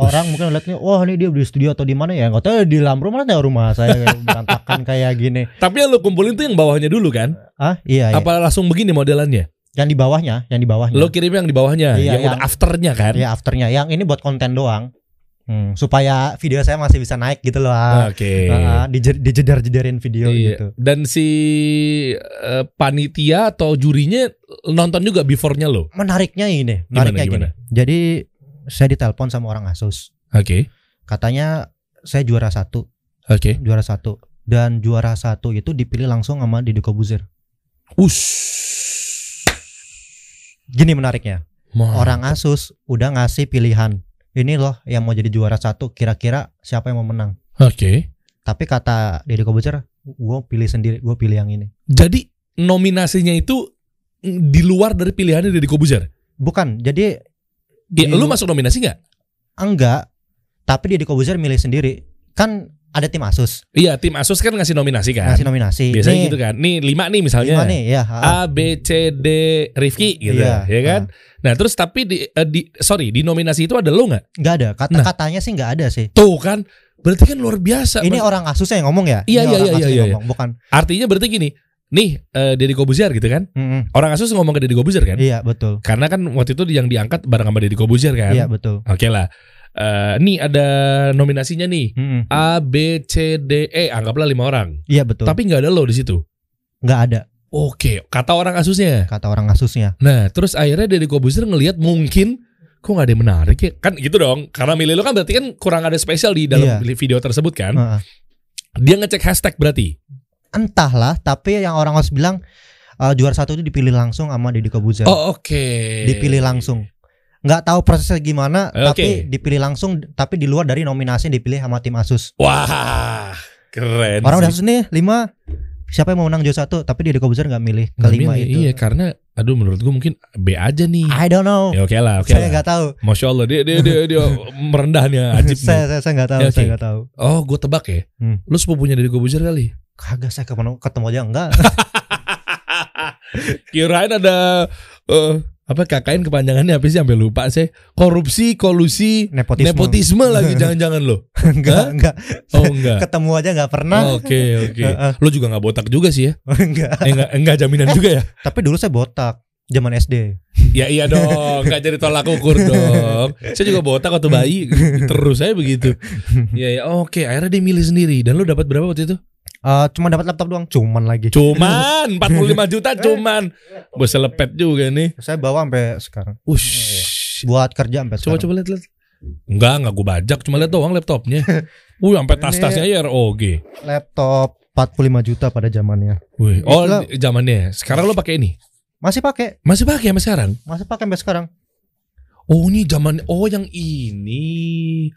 [SPEAKER 2] orang mungkin lihatnya, wah ini dia di studio atau di mana ya? Nggak tahu di dalam rumah ada rumah saya berantakan kayak gini.
[SPEAKER 1] Tapi yang lu kumpulin tuh yang bawahnya dulu kan?
[SPEAKER 2] Ah iya. iya.
[SPEAKER 1] Apa langsung begini modelannya?
[SPEAKER 2] Yang di bawahnya, yang di bawahnya.
[SPEAKER 1] Lo kirim yang di bawahnya,
[SPEAKER 2] Iya,
[SPEAKER 1] yang
[SPEAKER 2] yang-
[SPEAKER 1] udah afternya kan?
[SPEAKER 2] Iya afternya. Yang ini buat konten doang. Hmm, supaya video saya masih bisa naik gitu loh. ah.
[SPEAKER 1] Oke.
[SPEAKER 2] Ah, dije- dijedar-jedarin video
[SPEAKER 1] Iya.
[SPEAKER 2] gitu.
[SPEAKER 1] Dan si eh, panitia atau jurinya nonton juga before-nya lo.
[SPEAKER 2] Menariknya ini,
[SPEAKER 1] Gimana,
[SPEAKER 2] menariknya
[SPEAKER 1] gimana?
[SPEAKER 2] gini. Jadi saya ditelepon sama orang Asus.
[SPEAKER 1] Oke.
[SPEAKER 2] Katanya saya juara satu,
[SPEAKER 1] Oke.
[SPEAKER 2] juara satu. Dan juara satu itu dipilih langsung sama Deddy Kobuzer.
[SPEAKER 1] Us.
[SPEAKER 2] Gini menariknya,
[SPEAKER 1] Mantap.
[SPEAKER 2] orang Asus udah ngasih pilihan. Ini loh yang mau jadi juara satu, kira-kira siapa yang mau menang.
[SPEAKER 1] Oke.
[SPEAKER 2] Tapi kata Deddy Kobuzer, gue pilih sendiri, gue pilih yang ini.
[SPEAKER 1] Jadi nominasinya itu di luar dari pilihannya dari Kobuzer.
[SPEAKER 2] Bukan, jadi
[SPEAKER 1] Ya,
[SPEAKER 2] di-
[SPEAKER 1] lu masuk nominasi nggak?
[SPEAKER 2] enggak, tapi Deddy Kobuzer milih sendiri. Kan ada tim Asus
[SPEAKER 1] Iya, tim Asus kan ngasih nominasi kan.
[SPEAKER 2] ngasih nominasi.
[SPEAKER 1] Biasanya
[SPEAKER 2] Nih,
[SPEAKER 1] gitu kan. Nih lima nih misalnya.
[SPEAKER 2] Gimana nih? Ya, ha.
[SPEAKER 1] A, B, C, D, Rifki gitu
[SPEAKER 2] Iya,
[SPEAKER 1] ya kan. Nah terus tapi di, eh, di sorry di nominasi itu ada lo nggak?
[SPEAKER 2] Nggak ada.
[SPEAKER 1] Nah.
[SPEAKER 2] Kata-katanya sih nggak ada sih.
[SPEAKER 1] Tuh kan, berarti kan luar biasa.
[SPEAKER 2] Ini
[SPEAKER 1] Mas.
[SPEAKER 2] orang Asusnya yang ngomong ya?
[SPEAKER 1] Iya,
[SPEAKER 2] Ini
[SPEAKER 1] iya, iya, iya,
[SPEAKER 2] yang
[SPEAKER 1] iya.
[SPEAKER 2] ngomong, bukan.
[SPEAKER 1] Artinya berarti gini, nih eh, Deddy Kobuzier gitu kan?
[SPEAKER 2] Mm-mm.
[SPEAKER 1] Orang Asus ngomong ke Deddy Kobuzier kan?
[SPEAKER 2] Iya, betul.
[SPEAKER 1] Karena kan waktu itu yang diangkat bareng sama Deddy Kobuzier kan?
[SPEAKER 2] Iya, betul.
[SPEAKER 1] Oke lah. Eh, nih ada nominasinya nih.
[SPEAKER 2] Mm-mm.
[SPEAKER 1] A, B, C, D, E. Anggaplah lima orang.
[SPEAKER 2] Iya, betul.
[SPEAKER 1] Tapi nggak ada lo di situ.
[SPEAKER 2] nggak ada
[SPEAKER 1] Oke, kata orang Asusnya.
[SPEAKER 2] kata orang Asusnya.
[SPEAKER 1] Nah, terus akhirnya Deddy Kobuzier ngelihat mungkin kok nggak ada yang menarik ya? Kan gitu dong. Karena milih lo kan berarti kan kurang ada spesial di dalam
[SPEAKER 2] Iya.
[SPEAKER 1] video tersebut kan?
[SPEAKER 2] Heeh.
[SPEAKER 1] Dia ngecek hashtag berarti.
[SPEAKER 2] Entahlah, tapi yang orang Asus bilang eh, juara satu itu dipilih langsung sama Deddy Kobuzer.
[SPEAKER 1] Oh, oke.
[SPEAKER 2] Dipilih langsung. Nggak tahu prosesnya gimana,
[SPEAKER 1] Oke.
[SPEAKER 2] tapi dipilih langsung, tapi di luar dari nominasi yang dipilih sama tim Asus.
[SPEAKER 1] Wah, keren.
[SPEAKER 2] Orang udah
[SPEAKER 1] sih.
[SPEAKER 2] Asus nih lima, siapa yang mau menang juara satu, tapi Deddy Kobuzer nggak milih kelima
[SPEAKER 1] milih,
[SPEAKER 2] itu.
[SPEAKER 1] Iya, karena aduh menurut gua mungkin B aja nih.
[SPEAKER 2] I don't know.
[SPEAKER 1] Ya oke lah, oke
[SPEAKER 2] saya nggak tahu.
[SPEAKER 1] Masya Allah dia dia dia, dia merendahnya ajib nih.
[SPEAKER 2] saya saya saya nggak tahu,
[SPEAKER 1] Ya, oke.
[SPEAKER 2] saya nggak tahu.
[SPEAKER 1] Oh, gue tebak ya.
[SPEAKER 2] Hmm.
[SPEAKER 1] Lu sepupunya dari Kobuzier kali.
[SPEAKER 2] Kagak saya ketemu ketemu aja enggak.
[SPEAKER 1] Kirain ada eh, apa KKN kepanjangannya apa sih sampai lupa sih? Korupsi, kolusi,
[SPEAKER 2] Nepotisme.
[SPEAKER 1] nepotisme lagi jangan-jangan lo.
[SPEAKER 2] enggak,
[SPEAKER 1] Hah?
[SPEAKER 2] enggak.
[SPEAKER 1] Oh enggak.
[SPEAKER 2] Ketemu aja enggak pernah.
[SPEAKER 1] Oke oke.
[SPEAKER 2] Heeh.
[SPEAKER 1] Lo juga nggak botak juga sih ya?
[SPEAKER 2] enggak.
[SPEAKER 1] Eh, enggak enggak jaminan juga ya?
[SPEAKER 2] Tapi dulu saya botak zaman SD.
[SPEAKER 1] Ya iya dong, nggak jadi tolak ukur dong. Saya juga botak waktu bayi, terus saya begitu. Ya ya, oke. Akhirnya dia milih sendiri. Dan lo dapat berapa waktu itu?
[SPEAKER 2] Eh, cuma dapat laptop doang, cuman lagi.
[SPEAKER 1] Cuman 45 juta cuman. Bos selepet juga nih.
[SPEAKER 2] Saya bawa sampai sekarang.
[SPEAKER 1] Ush.
[SPEAKER 2] Buat kerja sampai
[SPEAKER 1] Coba
[SPEAKER 2] sekarang.
[SPEAKER 1] coba lihat lihat. Enggak, enggak gue bajak, cuma lihat doang laptopnya. Wih, sampai tas-tasnya ya ROG.
[SPEAKER 2] Laptop 45 juta pada zamannya.
[SPEAKER 1] Wih, oh zamannya. Sekarang lo pakai ini?
[SPEAKER 2] Masih pakai,
[SPEAKER 1] Masih pakai sampai sekarang?
[SPEAKER 2] masih pakai sampai sekarang.
[SPEAKER 1] Oh, ini zaman oh yang ini.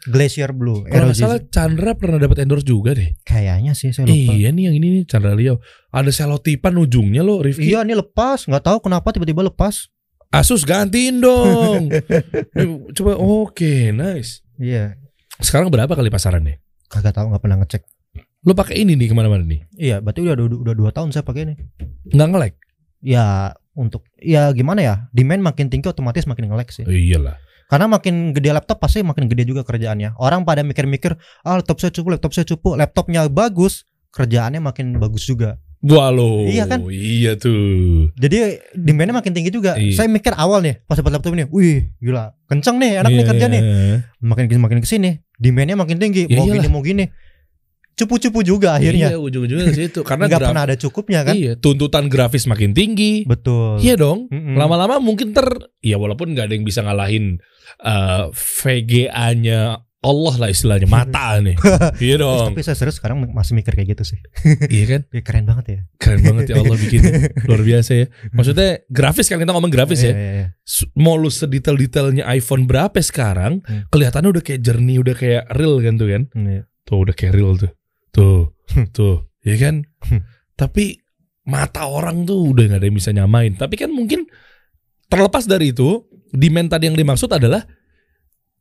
[SPEAKER 2] Glacier Blue.
[SPEAKER 1] Kalau nggak salah Chandra pernah dapat endorse juga deh.
[SPEAKER 2] Kayaknya sih saya lupa.
[SPEAKER 1] Iya nih yang ini nih Chandra Leo. Ada selotipan ujungnya lo Rifki.
[SPEAKER 2] Iya, ini lepas, nggak tahu kenapa tiba-tiba lepas.
[SPEAKER 1] Asus gantiin dong. Eh, Coba oke, nice.
[SPEAKER 2] Iya,
[SPEAKER 1] Sekarang berapa kali pasarannya?
[SPEAKER 2] kagak tahu nggak pernah ngecek.
[SPEAKER 1] Lo pakai ini nih ke mana-mana nih?
[SPEAKER 2] Iya, berarti udah udah, udah dua tahun saya pakai ini.
[SPEAKER 1] Nggak nge-lag?
[SPEAKER 2] Ya untuk ya gimana ya demand makin tinggi otomatis makin nge-lag sih.
[SPEAKER 1] Oh, iyalah.
[SPEAKER 2] Karena makin gede laptop pasti makin gede juga kerjaannya. Orang pada mikir-mikir, ah laptop saya cukup, laptop saya cukup, laptopnya bagus, kerjaannya makin bagus juga.
[SPEAKER 1] Lo.
[SPEAKER 2] Iya kan?
[SPEAKER 1] Iya tuh.
[SPEAKER 2] Jadi demandnya makin tinggi juga.
[SPEAKER 1] Iya.
[SPEAKER 2] Saya mikir awal nih pas dapat laptop ini, wih gila, kenceng nih, enak nih
[SPEAKER 1] Iya,
[SPEAKER 2] kerja nih.
[SPEAKER 1] iya.
[SPEAKER 2] Makin makin ke sini, demandnya makin tinggi. Mau
[SPEAKER 1] iyalah.
[SPEAKER 2] gini mau gini, cupu-cupu juga akhirnya.
[SPEAKER 1] Iya, ujung-ujungnya ke situ. Karena
[SPEAKER 2] Nggak pernah ada cukupnya kan?
[SPEAKER 1] Iya, tuntutan grafis makin tinggi.
[SPEAKER 2] Betul.
[SPEAKER 1] Iya dong.
[SPEAKER 2] Mm-mm.
[SPEAKER 1] Lama-lama mungkin ter ya walaupun nggak ada yang bisa ngalahin eh, VGA-nya Allah lah istilahnya mata nih. iya dong.
[SPEAKER 2] Tapi saya serius sekarang masih mikir kayak gitu sih.
[SPEAKER 1] iya kan?
[SPEAKER 2] Ya, keren banget ya.
[SPEAKER 1] Keren banget ya Allah bikin luar biasa ya. Maksudnya grafis kan kita ngomong grafis ya.
[SPEAKER 2] Iya, iya, iya.
[SPEAKER 1] Mau lu sedetail-detailnya iPhone berapa sekarang,
[SPEAKER 2] Hmm.
[SPEAKER 1] kelihatannya udah kayak jernih, udah kayak real kan tuh kan.
[SPEAKER 2] Iya.
[SPEAKER 1] Tuh udah kayak real tuh. Tuh, tuh, ya kan?
[SPEAKER 2] Hmm.
[SPEAKER 1] Tapi mata orang tuh udah nggak ada yang bisa nyamain. Tapi kan mungkin terlepas dari itu, demand tadi yang dimaksud adalah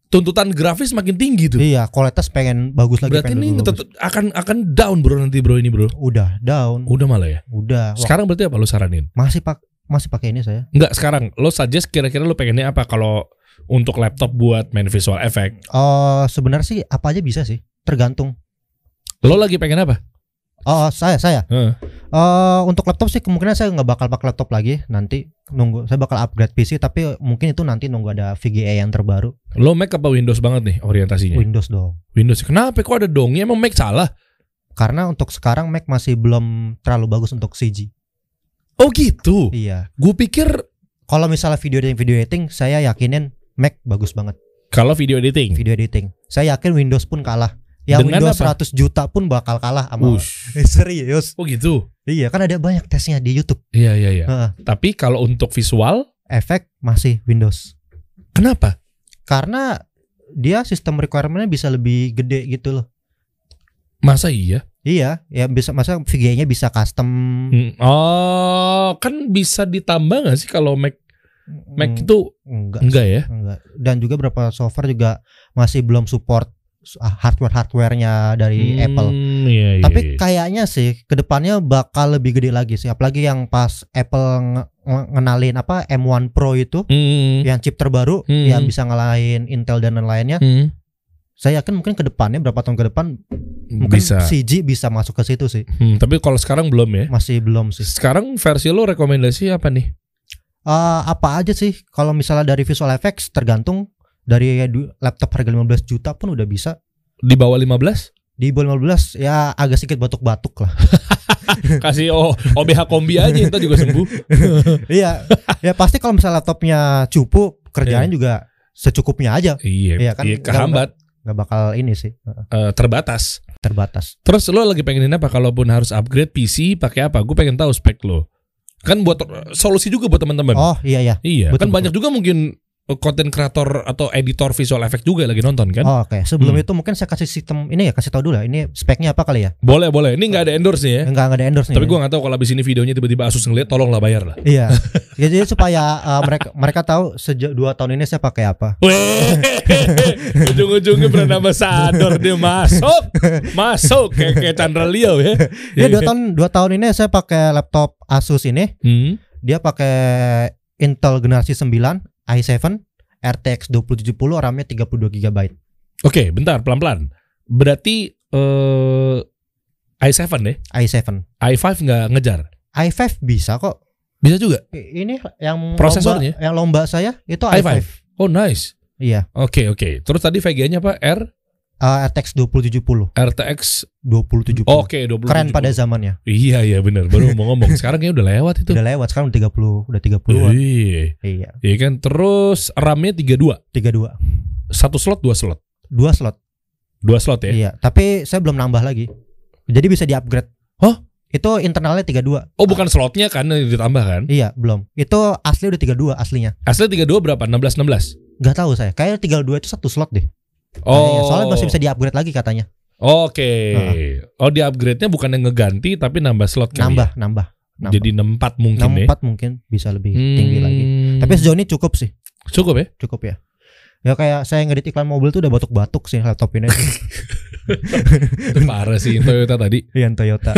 [SPEAKER 1] tuntutan grafis makin tinggi tuh.
[SPEAKER 2] Iya, kualitas pengen bagus lagi.
[SPEAKER 1] Berarti
[SPEAKER 2] pengen
[SPEAKER 1] ini
[SPEAKER 2] bagus.
[SPEAKER 1] akan akan down bro nanti bro ini bro.
[SPEAKER 2] udah down,
[SPEAKER 1] Udah malah ya.
[SPEAKER 2] udah.
[SPEAKER 1] Sekarang berarti apa lo saranin?
[SPEAKER 2] masih pak masih pakai ini saya.
[SPEAKER 1] Enggak sekarang. Lo suggest kira-kira lo pengennya apa kalau untuk laptop buat main visual effect?
[SPEAKER 2] Oh, sebenarnya sih apa aja bisa sih, tergantung.
[SPEAKER 1] Lo lagi pengen apa?
[SPEAKER 2] Oh, saya saya.
[SPEAKER 1] Heeh.
[SPEAKER 2] Eh untuk laptop sih kemungkinan saya nggak bakal pakai laptop lagi nanti nunggu saya bakal upgrade PC tapi mungkin itu nanti nunggu ada VGA yang terbaru
[SPEAKER 1] Lo Mac apa Windows banget nih orientasinya?
[SPEAKER 2] Windows dong.
[SPEAKER 1] Windows. Kenapa kok ada dongnya? Emang Mac salah?
[SPEAKER 2] Karena untuk sekarang Mac masih belum terlalu bagus untuk CG.
[SPEAKER 1] Oh gitu.
[SPEAKER 2] Iya.
[SPEAKER 1] Gue pikir
[SPEAKER 2] Kalau misalnya video editing video editing saya yakinin Mac bagus banget
[SPEAKER 1] kalau video editing.
[SPEAKER 2] video editing. Saya yakin Windows pun kalah. Yang
[SPEAKER 1] Dengan
[SPEAKER 2] Windows
[SPEAKER 1] apa?
[SPEAKER 2] 100 juta pun bakal kalah sama
[SPEAKER 1] Ush.
[SPEAKER 2] Eh, serius.
[SPEAKER 1] Oh gitu.
[SPEAKER 2] Iya, kan ada banyak tesnya di YouTube.
[SPEAKER 1] Iya iya iya.
[SPEAKER 2] Heeh.
[SPEAKER 1] Tapi kalau untuk visual,
[SPEAKER 2] efek masih Windows.
[SPEAKER 1] kenapa?
[SPEAKER 2] Karena dia sistem requirementnya bisa lebih gede gitu loh.
[SPEAKER 1] Masa iya?
[SPEAKER 2] Iya, ya bisa masa VGA-nya bisa custom.
[SPEAKER 1] Hmm, Oh, kan bisa ditambah gak sih kalau Mac Mac
[SPEAKER 2] Mm,
[SPEAKER 1] itu
[SPEAKER 2] enggak,
[SPEAKER 1] enggak ya?
[SPEAKER 2] enggak. Dan juga beberapa software juga masih belum support hardware hardwarenya dari
[SPEAKER 1] Hmm,
[SPEAKER 2] Apple.
[SPEAKER 1] Iya, iya,
[SPEAKER 2] Tapi
[SPEAKER 1] iya.
[SPEAKER 2] kayaknya sih ke depannya bakal lebih gede lagi sih. Apalagi yang pas Apple nge- nge- ngenalin apa M1 Pro itu,
[SPEAKER 1] Hmm,
[SPEAKER 2] yang chip terbaru
[SPEAKER 1] Hmm.
[SPEAKER 2] yang bisa ngalahin Intel dan lain-lainnya.
[SPEAKER 1] hmm,
[SPEAKER 2] Saya yakin mungkin ke depannya berapa tahun ke depan mungkin
[SPEAKER 1] bisa.
[SPEAKER 2] CG bisa masuk ke situ sih.
[SPEAKER 1] Hmm, tapi kalau sekarang belum ya.
[SPEAKER 2] Masih belum sih.
[SPEAKER 1] Sekarang versi lo rekomendasi apa nih?
[SPEAKER 2] Eh, apa aja sih kalau misalnya dari visual effects tergantung dari laptop harga 15 juta pun udah bisa
[SPEAKER 1] Di bawah 15?
[SPEAKER 2] di bawah 15 ya agak sedikit batuk-batuk lah
[SPEAKER 1] Kasih oh, OBH kombi aja entar juga sembuh.
[SPEAKER 2] iya ya pasti kalau misalnya laptopnya cupu kerjaannya juga secukupnya aja
[SPEAKER 1] iya,
[SPEAKER 2] Iya kan,
[SPEAKER 1] iya, kehambat,
[SPEAKER 2] nggak bakal ini sih eh,
[SPEAKER 1] terbatas.
[SPEAKER 2] terbatas
[SPEAKER 1] Terus lo lagi pengenin apa? Kalaupun harus upgrade PC, pakai apa? Gue pengen tahu spek lo. Kan buat solusi juga buat teman-teman.
[SPEAKER 2] oh iya iya
[SPEAKER 1] iya,
[SPEAKER 2] betul,
[SPEAKER 1] kan banyak juga mungkin konten kreator atau editor visual effect juga lagi nonton kan?
[SPEAKER 2] oh, oke sebelum
[SPEAKER 1] Hmm.
[SPEAKER 2] itu mungkin saya kasih sistem ini ya kasih tahu dulu lah ini speknya apa kali ya
[SPEAKER 1] Boleh, boleh. Ini nggak ada endorse nih ya.
[SPEAKER 2] enggak enggak ada endorse nih
[SPEAKER 1] Tapi gue nggak tahu kalau abis ini videonya tiba-tiba Asus ngeliat, tolonglah bayar lah.
[SPEAKER 2] iya jadi supaya eh, mereka mereka tahu sejak dua tahun ini saya pakai apa
[SPEAKER 1] ujung-ujungnya brand ambassador dia masuk, masuk kayak kayak Chandra Leo ya.
[SPEAKER 2] ya dua tahun dua tahun ini saya pakai laptop Asus ini
[SPEAKER 1] Hmm.
[SPEAKER 2] dia pakai Intel generasi 9 i7 RTX 2070 RAM-nya 32 GB.
[SPEAKER 1] Oke, bentar pelan-pelan. Berarti eh i7 deh.
[SPEAKER 2] i7.
[SPEAKER 1] i5 nggak ngejar.
[SPEAKER 2] i5 bisa kok.
[SPEAKER 1] Bisa juga.
[SPEAKER 2] Ini yang
[SPEAKER 1] Prosesornya?
[SPEAKER 2] lomba, yang lomba saya itu
[SPEAKER 1] i5.
[SPEAKER 2] i5.
[SPEAKER 1] Oh, nice.
[SPEAKER 2] Iya,
[SPEAKER 1] Oke, oke. Terus tadi VGA-nya apa? R
[SPEAKER 2] uh, RTX 2070.
[SPEAKER 1] RTX
[SPEAKER 2] 2070.
[SPEAKER 1] Oke, 20.
[SPEAKER 2] Keren pada zamannya.
[SPEAKER 1] Iya, iya benar. Baru mau ngomong. Sekarang kayaknya udah lewat itu.
[SPEAKER 2] Udah lewat sekarang udah 30, udah 30-an.
[SPEAKER 1] Iya.
[SPEAKER 2] Iya,
[SPEAKER 1] Iya kan. Terus RAM-nya 32.
[SPEAKER 2] 32.
[SPEAKER 1] Satu slot, dua slot.
[SPEAKER 2] Dua slot.
[SPEAKER 1] Dua slot ya.
[SPEAKER 2] Iya, tapi saya belum nambah lagi. Jadi bisa di-upgrade.
[SPEAKER 1] Hah?
[SPEAKER 2] Itu internalnya 32.
[SPEAKER 1] Oh, bukan slotnya kan yang ditambah kan?
[SPEAKER 2] Iya, belum. Itu asli udah 32 aslinya.
[SPEAKER 1] Asli 32 berapa? 16 16.
[SPEAKER 2] Gak tahu saya. Kayaknya 32 itu satu slot deh. Kayaknya.
[SPEAKER 1] Oh.
[SPEAKER 2] Soalnya masih bisa di-upgrade lagi katanya.
[SPEAKER 1] Oke. Oh, di upgrade-nya bukan yang ngeganti tapi nambah slot kali
[SPEAKER 2] Nambah,
[SPEAKER 1] ya?
[SPEAKER 2] nambah. nambah.
[SPEAKER 1] Jadi 64 mungkin ya.
[SPEAKER 2] 64 mungkin bisa lebih tinggi lagi.
[SPEAKER 1] Hmm.
[SPEAKER 2] Tapi sejauh ini cukup sih,
[SPEAKER 1] cukup ya?
[SPEAKER 2] cukup ya. Ya kayak saya ngedit iklan mobil tuh udah batuk-batuk sih laptop ini.
[SPEAKER 1] Parah sih Toyota tadi.
[SPEAKER 2] Iya Toyota.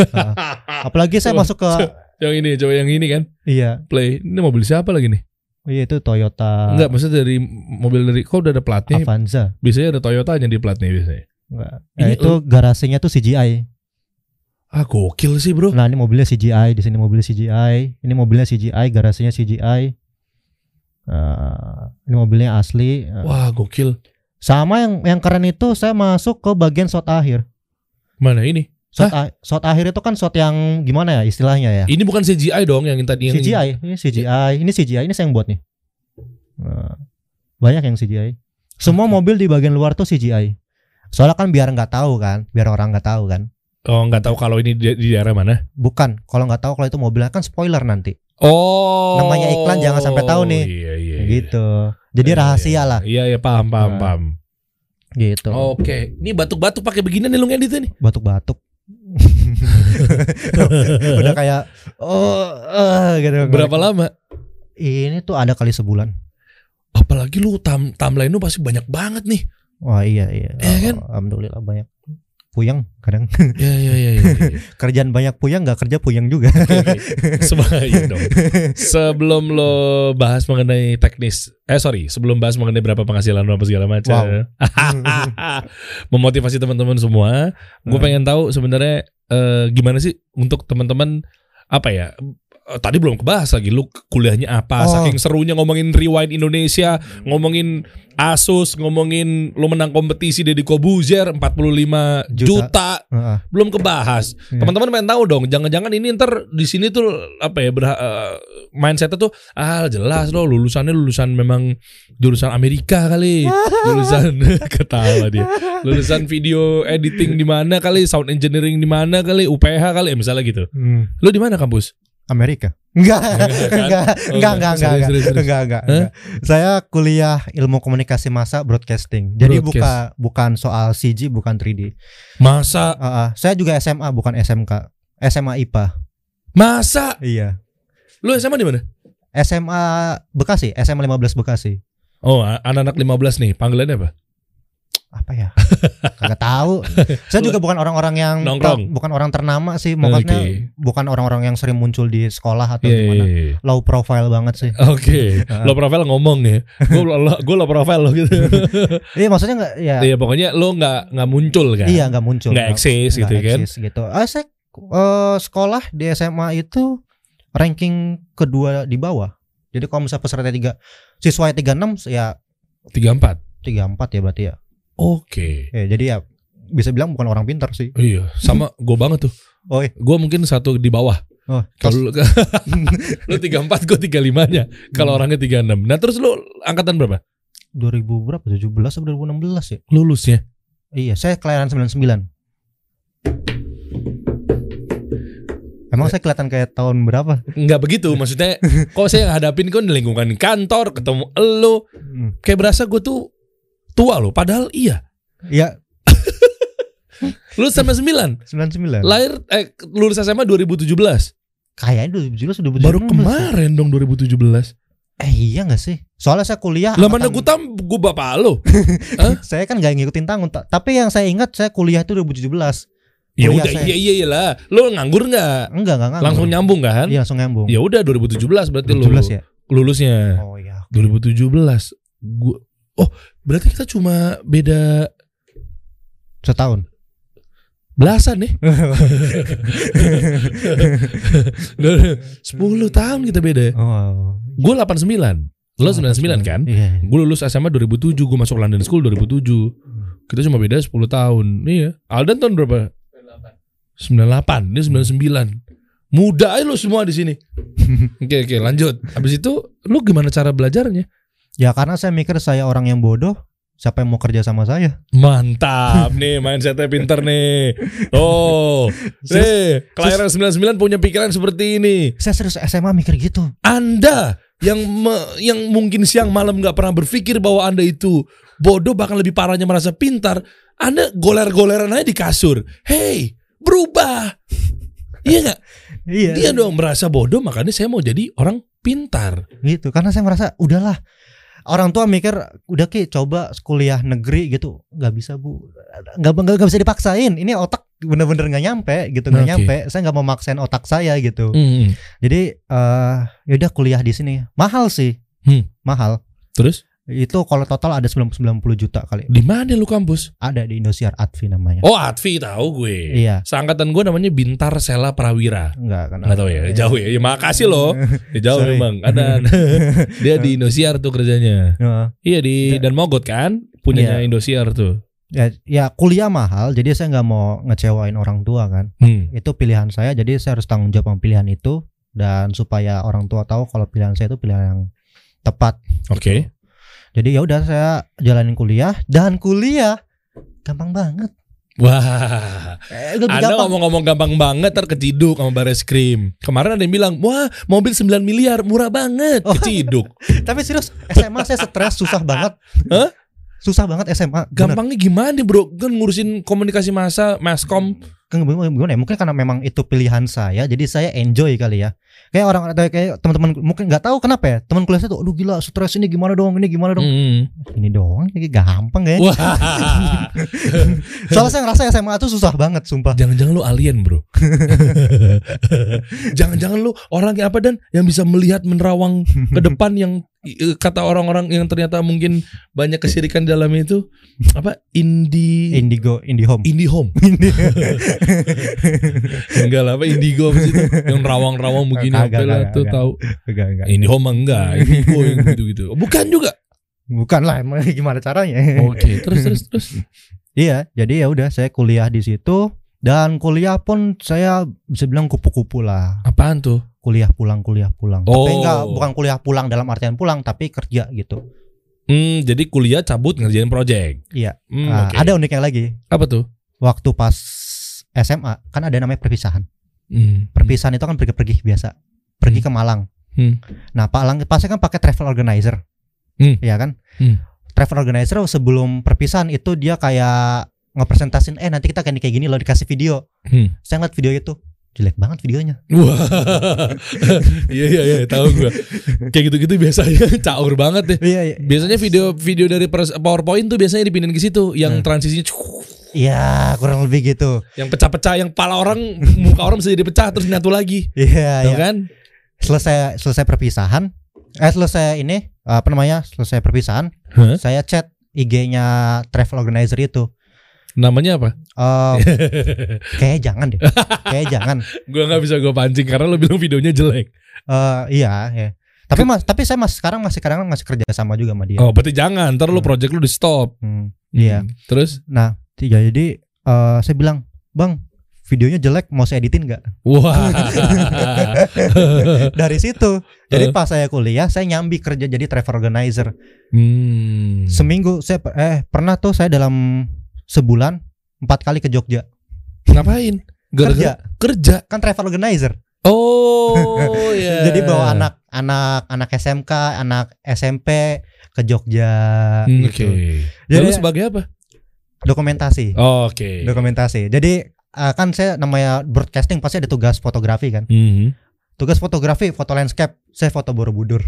[SPEAKER 2] Apalagi saya
[SPEAKER 1] Coba,
[SPEAKER 2] masuk ke
[SPEAKER 1] Yang ini, coba yang ini kan.
[SPEAKER 2] iya,
[SPEAKER 1] Play. Ini mobil siapa lagi nih?
[SPEAKER 2] Iya itu Toyota
[SPEAKER 1] Enggak, maksudnya dari mobil dari kok udah ada platnya.
[SPEAKER 2] Avanza.
[SPEAKER 1] Biasanya ada Toyotanya di platnya biasanya.
[SPEAKER 2] Enggak.
[SPEAKER 1] Ini
[SPEAKER 2] Ya, itu garasinya tuh CGI.
[SPEAKER 1] Ah, gokil sih, Bro.
[SPEAKER 2] Nah, ini mobilnya CGI, di sini mobilnya CGI, ini mobilnya CGI, garasinya CGI. Eh, ini mobilnya asli. Eh,
[SPEAKER 1] Wah, gokil.
[SPEAKER 2] Sama yang yang keren itu saya masuk ke bagian shot akhir.
[SPEAKER 1] Mana ini?
[SPEAKER 2] Shot, a- shot akhir itu kan shot yang gimana ya istilahnya ya?
[SPEAKER 1] Ini bukan CGI dong yang tadi yang
[SPEAKER 2] CGI, ini CGI, ini CGI, ini saya yang buat nih. Nah, banyak yang CGI. Semua mobil di bagian luar tuh CGI. Soalnya kan biar nggak tahu kan, biar orang nggak tahu kan.
[SPEAKER 1] Oh, nggak tahu kalau ini di, di daerah mana.
[SPEAKER 2] Bukan, kalau nggak tahu kalau itu mobilnya kan spoiler nanti.
[SPEAKER 1] Oh.
[SPEAKER 2] Namanya iklan jangan sampai tahu nih.
[SPEAKER 1] Iya, iya. iya.
[SPEAKER 2] Gitu. Jadi
[SPEAKER 1] Iya,
[SPEAKER 2] rahasia
[SPEAKER 1] iya.
[SPEAKER 2] lah,
[SPEAKER 1] Iya, iya, paham, paham,
[SPEAKER 2] Nah.
[SPEAKER 1] paham.
[SPEAKER 2] gitu.
[SPEAKER 1] Oke. Ini batuk-batuk pakai beginian nih lu ngedit nih.
[SPEAKER 2] Batuk-batuk. Udah kayak oh eh, gitu.
[SPEAKER 1] Berapa lama?
[SPEAKER 2] Ini tuh ada kali sebulan.
[SPEAKER 1] Apalagi lu tam timeline lu pasti banyak banget nih.
[SPEAKER 2] Wah iya iya.
[SPEAKER 1] Iya kan?
[SPEAKER 2] Alhamdulillah banyak. Puyeng kadang
[SPEAKER 1] Iya, iya, iya, iya. iya.
[SPEAKER 2] kerjaan banyak puyeng nggak kerja puyeng juga.
[SPEAKER 1] Sebaik dong. Sebelum lo bahas mengenai teknis, eh sorry, sebelum bahas mengenai berapa penghasilan lo apa segala macam, memotivasi teman-teman semua, gue
[SPEAKER 2] Hmm.
[SPEAKER 1] pengen tahu sebenarnya eh, gimana sih untuk teman-teman apa ya? Eh, Tadi belum kebahas lagi lu kuliahnya apa,
[SPEAKER 2] Oh.
[SPEAKER 1] saking serunya ngomongin rewind Indonesia, ngomongin Asus, ngomongin lu menang kompetisi Deddy Kobuzer 45 juta,
[SPEAKER 2] Juta. Heeh.
[SPEAKER 1] belum kebahas.
[SPEAKER 2] Iya.
[SPEAKER 1] Teman-teman pengen tahu dong, jangan-jangan ini ntar di sini tuh apa ya berha- eh, mindsetnya tuh ah jelas loh lulusannya lulusan memang jurusan Amerika kali, lulusan ketawa dia, lulusan video editing di mana kali, sound engineering di mana kali, UPH kali, eh, misalnya gitu.
[SPEAKER 2] Hmm.
[SPEAKER 1] Lu di mana kampus?
[SPEAKER 2] Amerika? Enggak,
[SPEAKER 1] Enggak, kan?
[SPEAKER 2] enggak,
[SPEAKER 1] Oh,
[SPEAKER 2] enggak,
[SPEAKER 1] enggak.
[SPEAKER 2] enggak, enggak, enggak, enggak, enggak, enggak. Saya kuliah ilmu komunikasi massa broadcasting. Jadi
[SPEAKER 1] Broadcast.
[SPEAKER 2] buka bukan soal CG, bukan 3D.
[SPEAKER 1] Masa,
[SPEAKER 2] ah. saya juga SMA bukan SMK. SMA IPA.
[SPEAKER 1] masa,
[SPEAKER 2] Iya.
[SPEAKER 1] lu SMA di mana?
[SPEAKER 2] SMA Bekasi, SMA 15 Bekasi.
[SPEAKER 1] Oh, anak-anak 15 nih, panggilannya apa?
[SPEAKER 2] Apa ya? Kagak tahu. Saya juga bukan orang-orang yang
[SPEAKER 1] Nongkrong.
[SPEAKER 2] bukan orang ternama sih. Maksudnya
[SPEAKER 1] Oke.
[SPEAKER 2] bukan orang-orang yang sering muncul di sekolah atau
[SPEAKER 1] Iya,
[SPEAKER 2] gimana.
[SPEAKER 1] iya, iya.
[SPEAKER 2] Low profile banget sih.
[SPEAKER 1] Oke,
[SPEAKER 2] Ah.
[SPEAKER 1] lo profile ngomong ya. Gue lo, gue lo profile lo gitu.
[SPEAKER 2] Iya, maksudnya enggak ya.
[SPEAKER 1] Iya pokoknya lo nggak nggak muncul kan?
[SPEAKER 2] Iya, nggak muncul.
[SPEAKER 1] Nggak eksis gitu
[SPEAKER 2] nggak
[SPEAKER 1] kan?
[SPEAKER 2] eksis gitu. Ah, saya eh, sekolah di SMA itu ranking kedua di bawah. Jadi kalau misalnya peserta tiga siswa 36 ya
[SPEAKER 1] Tiga empat.
[SPEAKER 2] 34 ya berarti ya.
[SPEAKER 1] Oke.
[SPEAKER 2] Ya, jadi ya bisa bilang bukan orang pintar sih.
[SPEAKER 1] Iya, sama gue banget tuh.
[SPEAKER 2] Oh, iya.
[SPEAKER 1] Gue mungkin satu di bawah.
[SPEAKER 2] Oh,
[SPEAKER 1] Kalau lu, lu tiga empat, gue tiga limanya. Kalau
[SPEAKER 2] Hmm.
[SPEAKER 1] orangnya tiga enam. Nah terus lu angkatan berapa?
[SPEAKER 2] 2000 berapa? 17 atau 2016 ya?
[SPEAKER 1] Lulusnya?
[SPEAKER 2] Iya, saya kelahiran 99. Emang saya kelihatan kayak tahun berapa?
[SPEAKER 1] Nggak begitu. Maksudnya, kok saya hadapin kan di lingkungan kantor, ketemu elu,
[SPEAKER 2] Hmm.
[SPEAKER 1] kayak berasa gue tuh tua loh. Padahal iya.
[SPEAKER 2] Ya,
[SPEAKER 1] Lu sama sembilan.
[SPEAKER 2] 99.
[SPEAKER 1] Lahir eh lulus SMA 2017.
[SPEAKER 2] Kayaknya 2017 2016.
[SPEAKER 1] Baru kemarin dong 2017.
[SPEAKER 2] Eh iya gak sih? Soalnya saya kuliah
[SPEAKER 1] Lah mana gue tam gue bapak lo.
[SPEAKER 2] Saya kan gak ngikutin tahun ta- Tapi yang saya ingat saya kuliah itu 2017
[SPEAKER 1] Ya udah
[SPEAKER 2] saya.
[SPEAKER 1] iya iya iya lah. Lo nganggur nggak?
[SPEAKER 2] Enggak enggak enggak
[SPEAKER 1] Langsung nyambung kan?
[SPEAKER 2] Iya langsung nyambung
[SPEAKER 1] Ya udah 2017 berarti lo.
[SPEAKER 2] 2017 ya
[SPEAKER 1] lulusnya.
[SPEAKER 2] Oh iya.
[SPEAKER 1] 2017. Gua Oh, berarti kita cuma beda
[SPEAKER 2] Setahun.
[SPEAKER 1] belasan nih. 10 tahun kita beda.
[SPEAKER 2] Oh.
[SPEAKER 1] Gue 89. Lo 99 kan?
[SPEAKER 2] Iya.
[SPEAKER 1] Gue lulus SMA 2007, gue masuk London School 2007. Kita cuma beda 10 tahun. Iya. Aldan tahun berapa? 98. Dia 99. Muda aja lo semua di sini. Oke oke lanjut. Habis itu lu gimana cara belajarnya?
[SPEAKER 2] Ya karena saya mikir saya orang yang bodoh, siapa yang mau kerja sama saya?
[SPEAKER 1] Mantap nih mindsetnya pinter nih. Oh, nih kelahiran 99 punya pikiran seperti ini.
[SPEAKER 2] Saya serius SMA mikir gitu.
[SPEAKER 1] Anda yang me- yang mungkin siang malam nggak pernah berpikir bahwa Anda itu bodoh bahkan lebih parahnya merasa pintar, Anda goler-goleran aja di kasur. Hey, berubah. Iya nggak?
[SPEAKER 2] Iya.
[SPEAKER 1] Dia dong merasa bodoh makanya saya mau jadi orang pintar.
[SPEAKER 2] Gitu. Karena saya merasa udahlah. Orang tua mikir udah ki coba kuliah negeri gitu. Nggak bisa bu. Nggak nggak bisa dipaksain. Ini otak bener-bener nggak nyampe gitu. Nggak
[SPEAKER 1] Oke.
[SPEAKER 2] nyampe. Saya nggak mau maksain otak saya gitu.
[SPEAKER 1] Hmm.
[SPEAKER 2] jadi eh yaudah kuliah di sini. Mahal sih.
[SPEAKER 1] Hmm.
[SPEAKER 2] mahal.
[SPEAKER 1] Terus
[SPEAKER 2] itu kalau total ada 90 90 juta kali
[SPEAKER 1] di mana lu kampus?
[SPEAKER 2] ada di Indosiar Advi namanya
[SPEAKER 1] Oh, Atvi tahu gue.
[SPEAKER 2] iya
[SPEAKER 1] Seangkatan gue namanya Bintar Sela Prawira.
[SPEAKER 2] enggak kan
[SPEAKER 1] Nggak tahu ya, jauh ya. Ya makasih loh. Ya, jauh
[SPEAKER 2] Sorry.
[SPEAKER 1] memang. Ada dia di Indosiar tuh kerjanya.
[SPEAKER 2] Heeh.
[SPEAKER 1] Iya di dan Mogot kan punyanya
[SPEAKER 2] Iya.
[SPEAKER 1] Indosiar tuh.
[SPEAKER 2] ya, ya kuliah mahal jadi saya nggak mau ngecewain orang tua kan
[SPEAKER 1] Hmm.
[SPEAKER 2] itu pilihan saya jadi saya harus tanggung jawab sama pilihan itu dan supaya orang tua tahu kalau pilihan saya itu pilihan yang tepat
[SPEAKER 1] Oke.
[SPEAKER 2] Jadi ya udah saya jalanin kuliah dan kuliah gampang banget
[SPEAKER 1] Wah,
[SPEAKER 2] eh,
[SPEAKER 1] Anda ngomong-ngomong gampang banget terkeciduk sama baris krim. Kemarin ada yang bilang, wah mobil 9 miliar murah banget,
[SPEAKER 2] Oh.
[SPEAKER 1] keciduk.
[SPEAKER 2] tapi serius SMA saya stres susah banget
[SPEAKER 1] Hah?
[SPEAKER 2] susah banget SMA Bener.
[SPEAKER 1] Gampangnya gimana nih bro? Kan ngurusin komunikasi massa, maskom.
[SPEAKER 2] Kan gimana ya? Mungkin karena memang itu pilihan saya jadi saya enjoy kali ya. Kayak orang atau kayak teman-teman mungkin nggak tahu kenapa ya teman kuliah saya tuh aduh gila stres ini gimana dong ini gimana dong.
[SPEAKER 1] Hmm.
[SPEAKER 2] ini doang kayak gampang ya soalnya saya ngerasa SMA tuh susah banget sumpah.
[SPEAKER 1] Jangan-jangan lu alien bro. jangan-jangan lu orang yang apa dan? Yang bisa melihat menerawang ke depan yang kata orang-orang yang ternyata mungkin banyak kesirikan di dalamnya itu apa? Indie
[SPEAKER 2] Indigo Indie Home.
[SPEAKER 1] Indie home. Enggak lah apa indigo apa sih itu? Yang rawang-rawang begini apa lah tuh tahu?
[SPEAKER 2] Enggak enggak
[SPEAKER 1] indie home enggak indigo yang gitu-gitu. Bukan juga?
[SPEAKER 2] Bukan lah emang gimana caranya?
[SPEAKER 1] Oke terus terus terus.
[SPEAKER 2] Iya jadi ya udah saya kuliah di situ dan kuliah pun saya bisa bilang kupu-kupu lah
[SPEAKER 1] apaan tuh
[SPEAKER 2] kuliah pulang kuliah pulang
[SPEAKER 1] Oh.
[SPEAKER 2] tapi enggak bukan kuliah pulang dalam artian pulang tapi kerja gitu
[SPEAKER 1] hmm jadi kuliah cabut ngerjain project
[SPEAKER 2] Iya.
[SPEAKER 1] hmm,
[SPEAKER 2] Nah,
[SPEAKER 1] oke.
[SPEAKER 2] ada uniknya lagi
[SPEAKER 1] apa tuh
[SPEAKER 2] waktu pas SMA kan ada namanya perpisahan
[SPEAKER 1] hmm.
[SPEAKER 2] perpisahan itu kan pergi-pergi biasa pergi ke Malang
[SPEAKER 1] Hmm.
[SPEAKER 2] nah Pak Lang pasti kan pakai travel organizer
[SPEAKER 1] Hmm.
[SPEAKER 2] Iya kan
[SPEAKER 1] Hmm.
[SPEAKER 2] travel organizer sebelum perpisahan itu dia kayak ngepresentasin eh nanti kita kayak kayak gini loh dikasih video
[SPEAKER 1] Hmm.
[SPEAKER 2] saya ngeliat video itu jelek banget videonya
[SPEAKER 1] Wah, iya iya iya tahu gua. Kayak gitu-gitu biasanya caur banget deh.
[SPEAKER 2] iya iya
[SPEAKER 1] Biasanya video-video dari pres- PowerPoint tuh biasanya dipindahin ke situ, yang
[SPEAKER 2] Hmm.
[SPEAKER 1] transisinya
[SPEAKER 2] iya kurang lebih gitu
[SPEAKER 1] yang pecah-pecah, yang pala orang, muka orang bisa jadi pecah terus nyatu lagi,
[SPEAKER 2] iya iya
[SPEAKER 1] kan?
[SPEAKER 2] selesai selesai perpisahan eh selesai ini apa namanya selesai perpisahan
[SPEAKER 1] Hah?
[SPEAKER 2] saya chat IG-nya travel organizer itu
[SPEAKER 1] Namanya apa?
[SPEAKER 2] Eh kayaknya jangan deh kayaknya jangan
[SPEAKER 1] Gua nggak bisa gua pancing karena lo bilang videonya jelek.
[SPEAKER 2] Eh iya ya tapi mas tapi saya mas sekarang masih kadang masih kerja sama juga sama dia
[SPEAKER 1] Oh, berarti jangan. Ntar lo
[SPEAKER 2] Hmm.
[SPEAKER 1] project lo di stop.
[SPEAKER 2] Hmm, iya
[SPEAKER 1] Terus,
[SPEAKER 2] nah tiga jadi eh saya bilang bang videonya jelek mau saya editin nggak
[SPEAKER 1] wah.
[SPEAKER 2] dari situ
[SPEAKER 1] Eh.
[SPEAKER 2] jadi pas saya kuliah saya nyambi kerja jadi travel organizer
[SPEAKER 1] hmm.
[SPEAKER 2] seminggu saya eh pernah tuh saya dalam sebulan empat kali ke Jogja
[SPEAKER 1] Ngapain? Gara-gara
[SPEAKER 2] kerja
[SPEAKER 1] kerja.
[SPEAKER 2] kan travel organizer
[SPEAKER 1] Oh, ya.
[SPEAKER 2] jadi bawa anak anak anak SMK anak SMP ke Jogja
[SPEAKER 1] Hmm,
[SPEAKER 2] gitu
[SPEAKER 1] Oke.
[SPEAKER 2] Jadi-
[SPEAKER 1] Lalu sebagai apa?
[SPEAKER 2] dokumentasi
[SPEAKER 1] Oke.
[SPEAKER 2] dokumentasi jadi eh, kan saya namanya broadcasting pasti ada tugas fotografi kan
[SPEAKER 1] Mhm.
[SPEAKER 2] Tugas fotografi foto landscape saya foto borobudur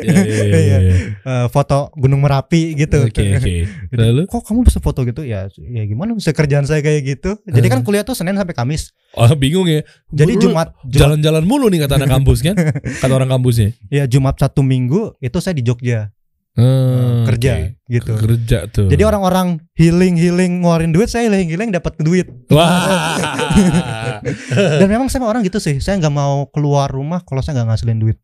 [SPEAKER 1] Iya, iya, iya, iya.
[SPEAKER 2] Eh, foto gunung merapi gitu
[SPEAKER 1] Oke oke.
[SPEAKER 2] Jadi,
[SPEAKER 1] Lalu?
[SPEAKER 2] kok kamu bisa foto gitu ya ya gimana bisa kerjaan saya kayak gitu jadi kan kuliah tuh senin sampai kamis
[SPEAKER 1] Oh bingung ya.
[SPEAKER 2] jadi jumat
[SPEAKER 1] jalan-jalan mulu nih kata anak kampus kan? Kata orang kampusnya.
[SPEAKER 2] ya jumat satu minggu itu saya di jogja
[SPEAKER 1] Hmm,
[SPEAKER 2] kerja
[SPEAKER 1] oke.
[SPEAKER 2] gitu
[SPEAKER 1] Kerja tuh.
[SPEAKER 2] jadi orang-orang healing healing ngeluarin duit saya healing healing dapat duit
[SPEAKER 1] Wah.
[SPEAKER 2] dan memang saya orang gitu sih saya nggak mau keluar rumah kalau saya nggak ngasilin duit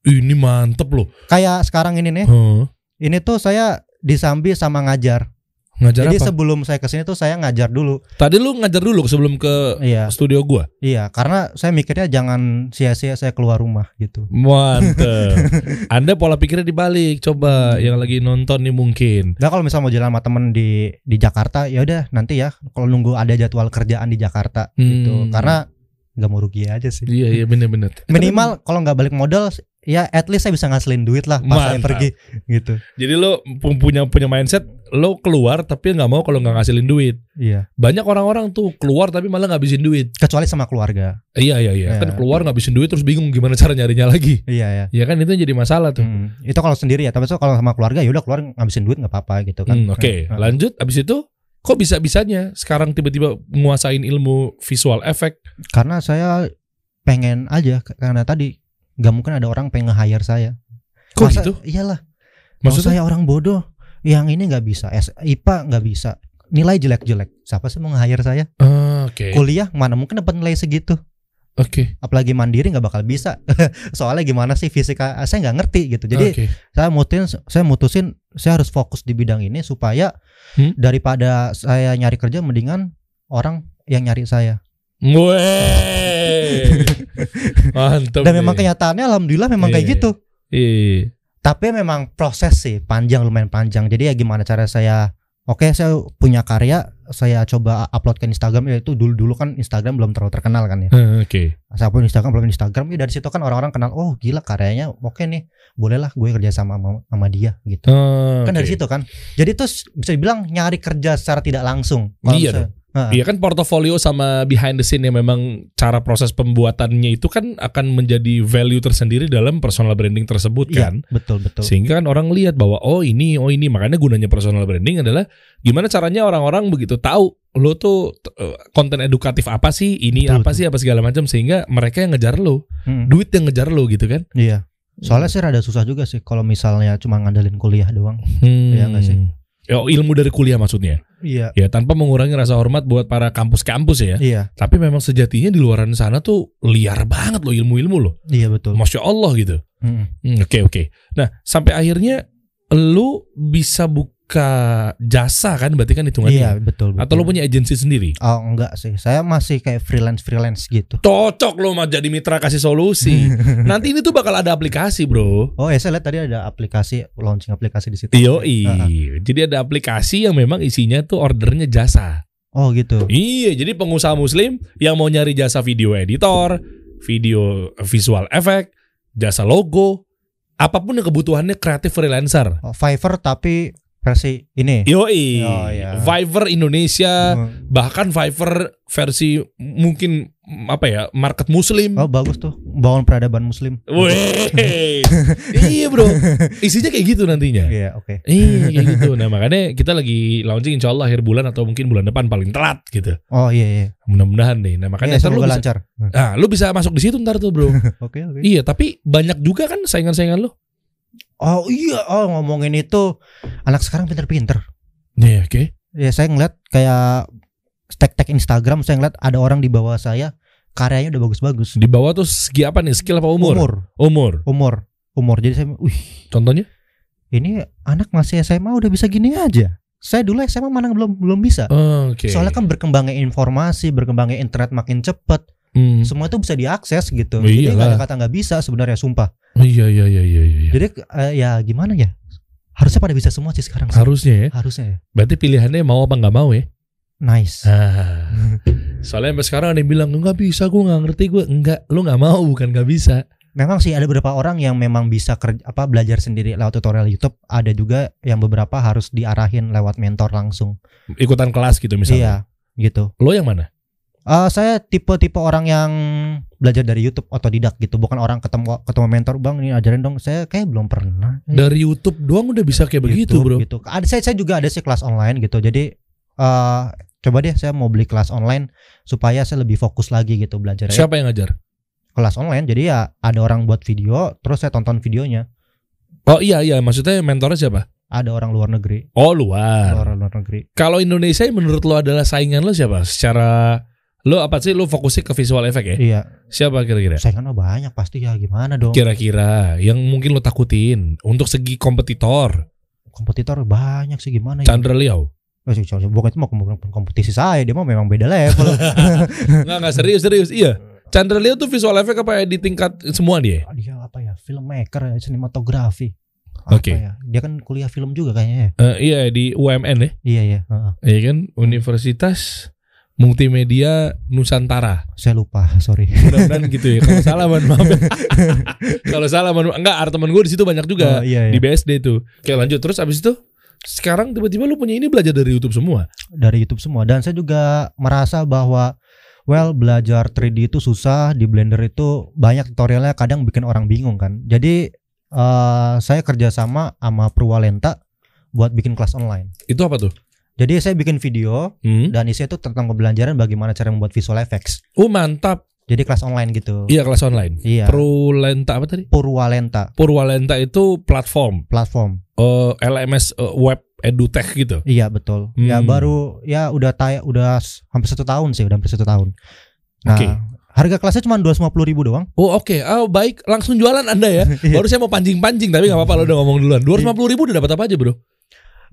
[SPEAKER 1] Ini mantep loh.
[SPEAKER 2] kayak sekarang ini nih
[SPEAKER 1] Huh.
[SPEAKER 2] ini tuh saya disambi sama ngajar
[SPEAKER 1] Ngajar
[SPEAKER 2] jadi
[SPEAKER 1] apa?
[SPEAKER 2] sebelum saya ke sini tuh saya ngajar dulu
[SPEAKER 1] Tadi lu ngajar dulu sebelum ke
[SPEAKER 2] iya
[SPEAKER 1] studio gua.
[SPEAKER 2] iya karena saya mikirnya jangan sia-sia saya keluar rumah gitu
[SPEAKER 1] Mantep. Anda pola pikirnya dibalik. Coba yang lagi nonton nih mungkin.
[SPEAKER 2] Nggak kalau misalnya mau jalan sama temen di di Jakarta ya udah nanti ya kalau nunggu ada jadwal kerjaan di Jakarta gitu
[SPEAKER 1] Hmm.
[SPEAKER 2] karena nggak mau rugi aja sih
[SPEAKER 1] Iya iya bener-bener. Eh,
[SPEAKER 2] minimal kalau nggak balik modal ya at least saya bisa ngasilin duit lah pas saya pergi gitu
[SPEAKER 1] Jadi lo pu- punya punya mindset lo keluar tapi nggak mau kalau nggak ngasilin duit.
[SPEAKER 2] iya
[SPEAKER 1] Banyak orang-orang tuh keluar tapi malah ngabisin duit.
[SPEAKER 2] kecuali sama keluarga
[SPEAKER 1] Iya iya iya.
[SPEAKER 2] Iya.
[SPEAKER 1] Kan keluar ngabisin duit terus bingung gimana cara nyarinya lagi.
[SPEAKER 2] iya ya
[SPEAKER 1] Ya kan itu jadi masalah tuh.
[SPEAKER 2] Hmm, itu kalau sendiri ya tapi so kalau sama keluarga ya udah keluar ngabisin duit nggak apa-apa gitu kan
[SPEAKER 1] Hmm, Oke,
[SPEAKER 2] Nah,
[SPEAKER 1] lanjut. Abis itu kok bisa bisanya sekarang tiba-tiba menguasain ilmu visual effect?
[SPEAKER 2] karena saya pengen aja karena tadi nggak mungkin ada orang pengen nge-hire saya
[SPEAKER 1] Kok
[SPEAKER 2] Masa-
[SPEAKER 1] gitu?
[SPEAKER 2] iyalah Maksudnya? saya orang bodoh yang ini nggak bisa S IPA nggak bisa nilai jelek-jelek siapa sih mau nge-hire saya
[SPEAKER 1] Ah, Oke.
[SPEAKER 2] kuliah mana mungkin dapat nilai segitu
[SPEAKER 1] Oke.
[SPEAKER 2] apalagi mandiri nggak bakal bisa soalnya gimana sih fisika saya nggak ngerti gitu jadi
[SPEAKER 1] Oke.
[SPEAKER 2] saya mutusin saya mutusin saya harus fokus di bidang ini supaya
[SPEAKER 1] Hmm?
[SPEAKER 2] daripada saya nyari kerja mendingan orang yang nyari saya
[SPEAKER 1] Weh. Mantap.
[SPEAKER 2] dan
[SPEAKER 1] nih.
[SPEAKER 2] memang kenyataannya alhamdulillah memang kayak
[SPEAKER 1] Iya.
[SPEAKER 2] gitu
[SPEAKER 1] Iya.
[SPEAKER 2] tapi memang proses sih panjang lumayan panjang jadi ya gimana cara saya oke saya punya karya saya coba upload ke Instagram ya itu dulu dulu kan Instagram belum terlalu terkenal kan ya
[SPEAKER 1] Ah, Oke.
[SPEAKER 2] saya pun Instagram ke Instagram ya dari situ kan orang-orang kenal oh gila karyanya oke nih bolehlah gue kerja sama sama, dia gitu
[SPEAKER 1] Ah,
[SPEAKER 2] kan dari situ kan jadi terus bisa dibilang nyari kerja secara tidak langsung
[SPEAKER 1] Iya
[SPEAKER 2] saya-.
[SPEAKER 1] Iya kan portofolio sama behind the scene yang memang cara proses pembuatannya itu kan akan menjadi value tersendiri dalam personal branding tersebut
[SPEAKER 2] Iya,
[SPEAKER 1] kan.
[SPEAKER 2] betul betul
[SPEAKER 1] Sehingga kan orang lihat bahwa oh ini oh ini makanya gunanya personal branding adalah gimana caranya orang-orang begitu tahu lo tuh eh, konten edukatif apa sih ini
[SPEAKER 2] Betul,
[SPEAKER 1] apa
[SPEAKER 2] betul.
[SPEAKER 1] sih apa segala macam sehingga mereka yang ngejar lo
[SPEAKER 2] Hmm,
[SPEAKER 1] duit yang ngejar lo gitu kan
[SPEAKER 2] iya soalnya sih rada susah juga sih kalau misalnya cuma ngandelin kuliah doang
[SPEAKER 1] hmm.
[SPEAKER 2] Iya nggak sih?
[SPEAKER 1] Oh, ilmu dari kuliah maksudnya.
[SPEAKER 2] Iya.
[SPEAKER 1] Ya tanpa mengurangi rasa hormat buat para kampus-kampus ya.
[SPEAKER 2] Iya.
[SPEAKER 1] Tapi memang sejatinya di luaran sana tuh liar banget loh ilmu-ilmu loh.
[SPEAKER 2] Iya betul.
[SPEAKER 1] Masya Allah gitu.
[SPEAKER 2] Hmm.
[SPEAKER 1] Hmm, Oke oke. Nah sampai akhirnya lu bisa buka jasa kan berarti kan hitungannya.
[SPEAKER 2] iya betul, betul
[SPEAKER 1] Atau lu punya agensi sendiri?
[SPEAKER 2] Oh enggak sih, saya masih kayak freelance freelance gitu.
[SPEAKER 1] Cocok lo mah jadi mitra kasih solusi. Nanti ini tuh bakal ada aplikasi bro.
[SPEAKER 2] Oh ya saya lihat tadi ada aplikasi launching aplikasi di situ. Ah, ah.
[SPEAKER 1] Jadi ada aplikasi yang memang isinya tuh ordernya jasa.
[SPEAKER 2] Oh gitu.
[SPEAKER 1] Iya, jadi pengusaha muslim yang mau nyari jasa video editor, video visual effect, jasa logo, apa pun yang kebutuhannya kreatif freelancer.
[SPEAKER 2] Oh, Fiverr tapi versi ini.
[SPEAKER 1] Yoi.
[SPEAKER 2] Oh, iya.
[SPEAKER 1] Fiverr Indonesia,
[SPEAKER 2] Hmm.
[SPEAKER 1] bahkan Fiverr versi mungkin apa ya, market muslim.
[SPEAKER 2] Oh bagus tuh, bangun peradaban muslim.
[SPEAKER 1] Iya, Bro. Isinya kayak gitu nantinya.
[SPEAKER 2] Iya, oke.
[SPEAKER 1] Iya kayak gitu. Nah makanya kita lagi launching insya Allah akhir bulan atau mungkin bulan depan paling telat gitu.
[SPEAKER 2] Oh iya iya.
[SPEAKER 1] Mudah-mudahan nih. Nah makanya ntar lu bisa,
[SPEAKER 2] lancar.
[SPEAKER 1] nah, lu bisa masuk di situ ntar tuh bro.
[SPEAKER 2] Oke oke.
[SPEAKER 1] iya tapi banyak juga kan saingan-saingan lu.
[SPEAKER 2] Oh iya, oh ngomongin itu anak sekarang pinter-pinter.
[SPEAKER 1] Iya oke.
[SPEAKER 2] Ya saya ngeliat kayak tag-tag Instagram saya ngeliat ada orang di bawah saya karyanya udah bagus-bagus.
[SPEAKER 1] Di bawah tuh segi apa nih? Skill apa umur?
[SPEAKER 2] Umur,
[SPEAKER 1] Umur.
[SPEAKER 2] umur, umur. Jadi saya, wih
[SPEAKER 1] Contohnya?
[SPEAKER 2] ini anak masih SMA udah bisa gini aja. Saya dulu SMA mana belum belum bisa.
[SPEAKER 1] Oke.
[SPEAKER 2] Soalnya kan berkembangnya informasi, berkembangnya internet makin cepet,
[SPEAKER 1] Hmm.
[SPEAKER 2] semua itu bisa diakses gitu.
[SPEAKER 1] Oh,
[SPEAKER 2] Jadi
[SPEAKER 1] iyalah.
[SPEAKER 2] nggak ada kata nggak bisa sebenarnya, sumpah.
[SPEAKER 1] Iya iya iya iya iya.
[SPEAKER 2] Jadi eh, ya gimana ya? Harusnya pada bisa semua sih sekarang. sih.
[SPEAKER 1] Harusnya ya.
[SPEAKER 2] Harusnya ya.
[SPEAKER 1] Berarti pilihannya mau apa nggak mau ya?
[SPEAKER 2] Nice.
[SPEAKER 1] Ah. Soalnya sampai sekarang ada yang bilang nggak bisa, gue nggak ngerti, gue enggak, lu nggak mau bukan nggak bisa.
[SPEAKER 2] Memang sih ada beberapa orang yang memang bisa kerja apa belajar sendiri lewat tutorial YouTube. Ada juga yang beberapa harus diarahin lewat mentor langsung.
[SPEAKER 1] Ikutan kelas gitu misalnya.
[SPEAKER 2] Iya, gitu.
[SPEAKER 1] Lo yang mana?
[SPEAKER 2] Eh, saya tipe-tipe orang yang belajar dari YouTube otodidak gitu, bukan orang ketemu ketemu mentor, "Bang, ini ajarin dong." Saya kayak belum pernah.
[SPEAKER 1] Dari YouTube doang udah bisa kayak begitu,
[SPEAKER 2] YouTube
[SPEAKER 1] Bro.
[SPEAKER 2] Gitu. Ada saya saya juga ada sih kelas online gitu. Jadi eh coba deh saya mau beli kelas online supaya saya lebih fokus lagi gitu belajar
[SPEAKER 1] Siapa yang ngajar?
[SPEAKER 2] kelas online. Jadi ya ada orang buat video, terus saya tonton videonya.
[SPEAKER 1] Oh iya iya, maksudnya mentornya siapa?
[SPEAKER 2] Ada orang luar negeri,
[SPEAKER 1] Oh luar.
[SPEAKER 2] orang luar negeri.
[SPEAKER 1] Kalau Indonesia menurut lo adalah saingan lo siapa? Secara lo apa sih lo fokusnya ke visual effect ya?
[SPEAKER 2] Iya,
[SPEAKER 1] Siapa kira-kira?
[SPEAKER 2] saingan mah banyak pasti ya gimana dong.
[SPEAKER 1] Kira-kira yang mungkin lo takutin untuk segi kompetitor,
[SPEAKER 2] Kompetitor banyak sih gimana ya.
[SPEAKER 1] Chandra Liao.
[SPEAKER 2] Eh, bukan itu mau kom- kompetisi saya, dia mah memang beda level.
[SPEAKER 1] Enggak enggak serius serius. Iya. Chandra Liao tuh visual effect apa ya di tingkat semua dia?
[SPEAKER 2] dia apa ya? Filmmaker, ya, sinematografi.
[SPEAKER 1] Oke.
[SPEAKER 2] ya? Dia kan kuliah film juga kayaknya ya.
[SPEAKER 1] Eh, iya di UMN ya.
[SPEAKER 2] Iya ya, heeh.
[SPEAKER 1] Iya kan Universitas Multimedia Nusantara.
[SPEAKER 2] saya lupa, sorry.
[SPEAKER 1] Mudah-mudahan gitu ya. Kalau salah mohon maaf. Kalau salah mohon maaf. Enggak, ada temen gue di situ banyak juga
[SPEAKER 2] Oh, iya,
[SPEAKER 1] di
[SPEAKER 2] iya.
[SPEAKER 1] BSD tuh. Oke lanjut terus abis itu sekarang tiba-tiba lu punya ini belajar dari YouTube semua.
[SPEAKER 2] Dari YouTube semua dan saya juga merasa bahwa well belajar 3D itu susah, di Blender itu banyak tutorialnya kadang bikin orang bingung kan. Jadi eh saya kerjasama sama Purwalenta buat bikin kelas online.
[SPEAKER 1] Itu apa tuh?
[SPEAKER 2] Jadi saya bikin video
[SPEAKER 1] Hmm?
[SPEAKER 2] dan isinya itu tentang pembelajaran bagaimana cara membuat visual effects.
[SPEAKER 1] Oh mantap.
[SPEAKER 2] Jadi kelas online gitu.
[SPEAKER 1] Iya kelas online.
[SPEAKER 2] Iya.
[SPEAKER 1] Prolenta apa tadi?
[SPEAKER 2] Purwalenta
[SPEAKER 1] Purwalenta itu platform
[SPEAKER 2] platform.
[SPEAKER 1] eh, LMS eh, web edutech gitu.
[SPEAKER 2] Iya betul. Ya
[SPEAKER 1] Hmm.
[SPEAKER 2] baru ya udah tay udah hampir satu tahun sih, udah hampir satu tahun. Nah,
[SPEAKER 1] Oke.
[SPEAKER 2] harga kelasnya cuma 250 ribu doang.
[SPEAKER 1] Oh oke, oh, baik langsung jualan anda ya.
[SPEAKER 2] Iya.
[SPEAKER 1] Baru saya mau pancing-pancing tapi nggak apa-apa lo udah ngomong duluan. Dua ratus ribu udah dapat apa aja bro?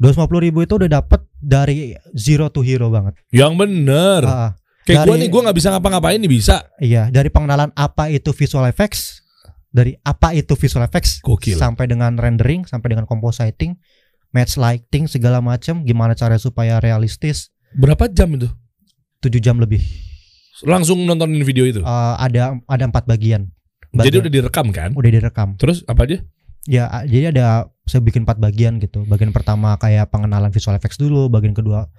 [SPEAKER 2] 250 ribu itu udah dapet dari zero to hero banget.
[SPEAKER 1] Yang bener.
[SPEAKER 2] Ah,
[SPEAKER 1] Kayak gue nih, gue nggak bisa ngapa-ngapain nih bisa.
[SPEAKER 2] iya, dari pengenalan apa itu visual effects, dari apa itu visual effects
[SPEAKER 1] Gokil.
[SPEAKER 2] sampai dengan rendering, sampai dengan compositing, match lighting segala macam, gimana cara supaya realistis.
[SPEAKER 1] Berapa jam itu?
[SPEAKER 2] 7 jam lebih.
[SPEAKER 1] Langsung nontonin video itu.
[SPEAKER 2] Eh, ada ada empat bagian.
[SPEAKER 1] Jadi
[SPEAKER 2] Bagian-
[SPEAKER 1] udah direkam kan?
[SPEAKER 2] udah direkam.
[SPEAKER 1] Terus apa aja?
[SPEAKER 2] Ya, jadi ada saya bikin empat bagian gitu. Bagian pertama kayak pengenalan visual effects dulu, bagian kedua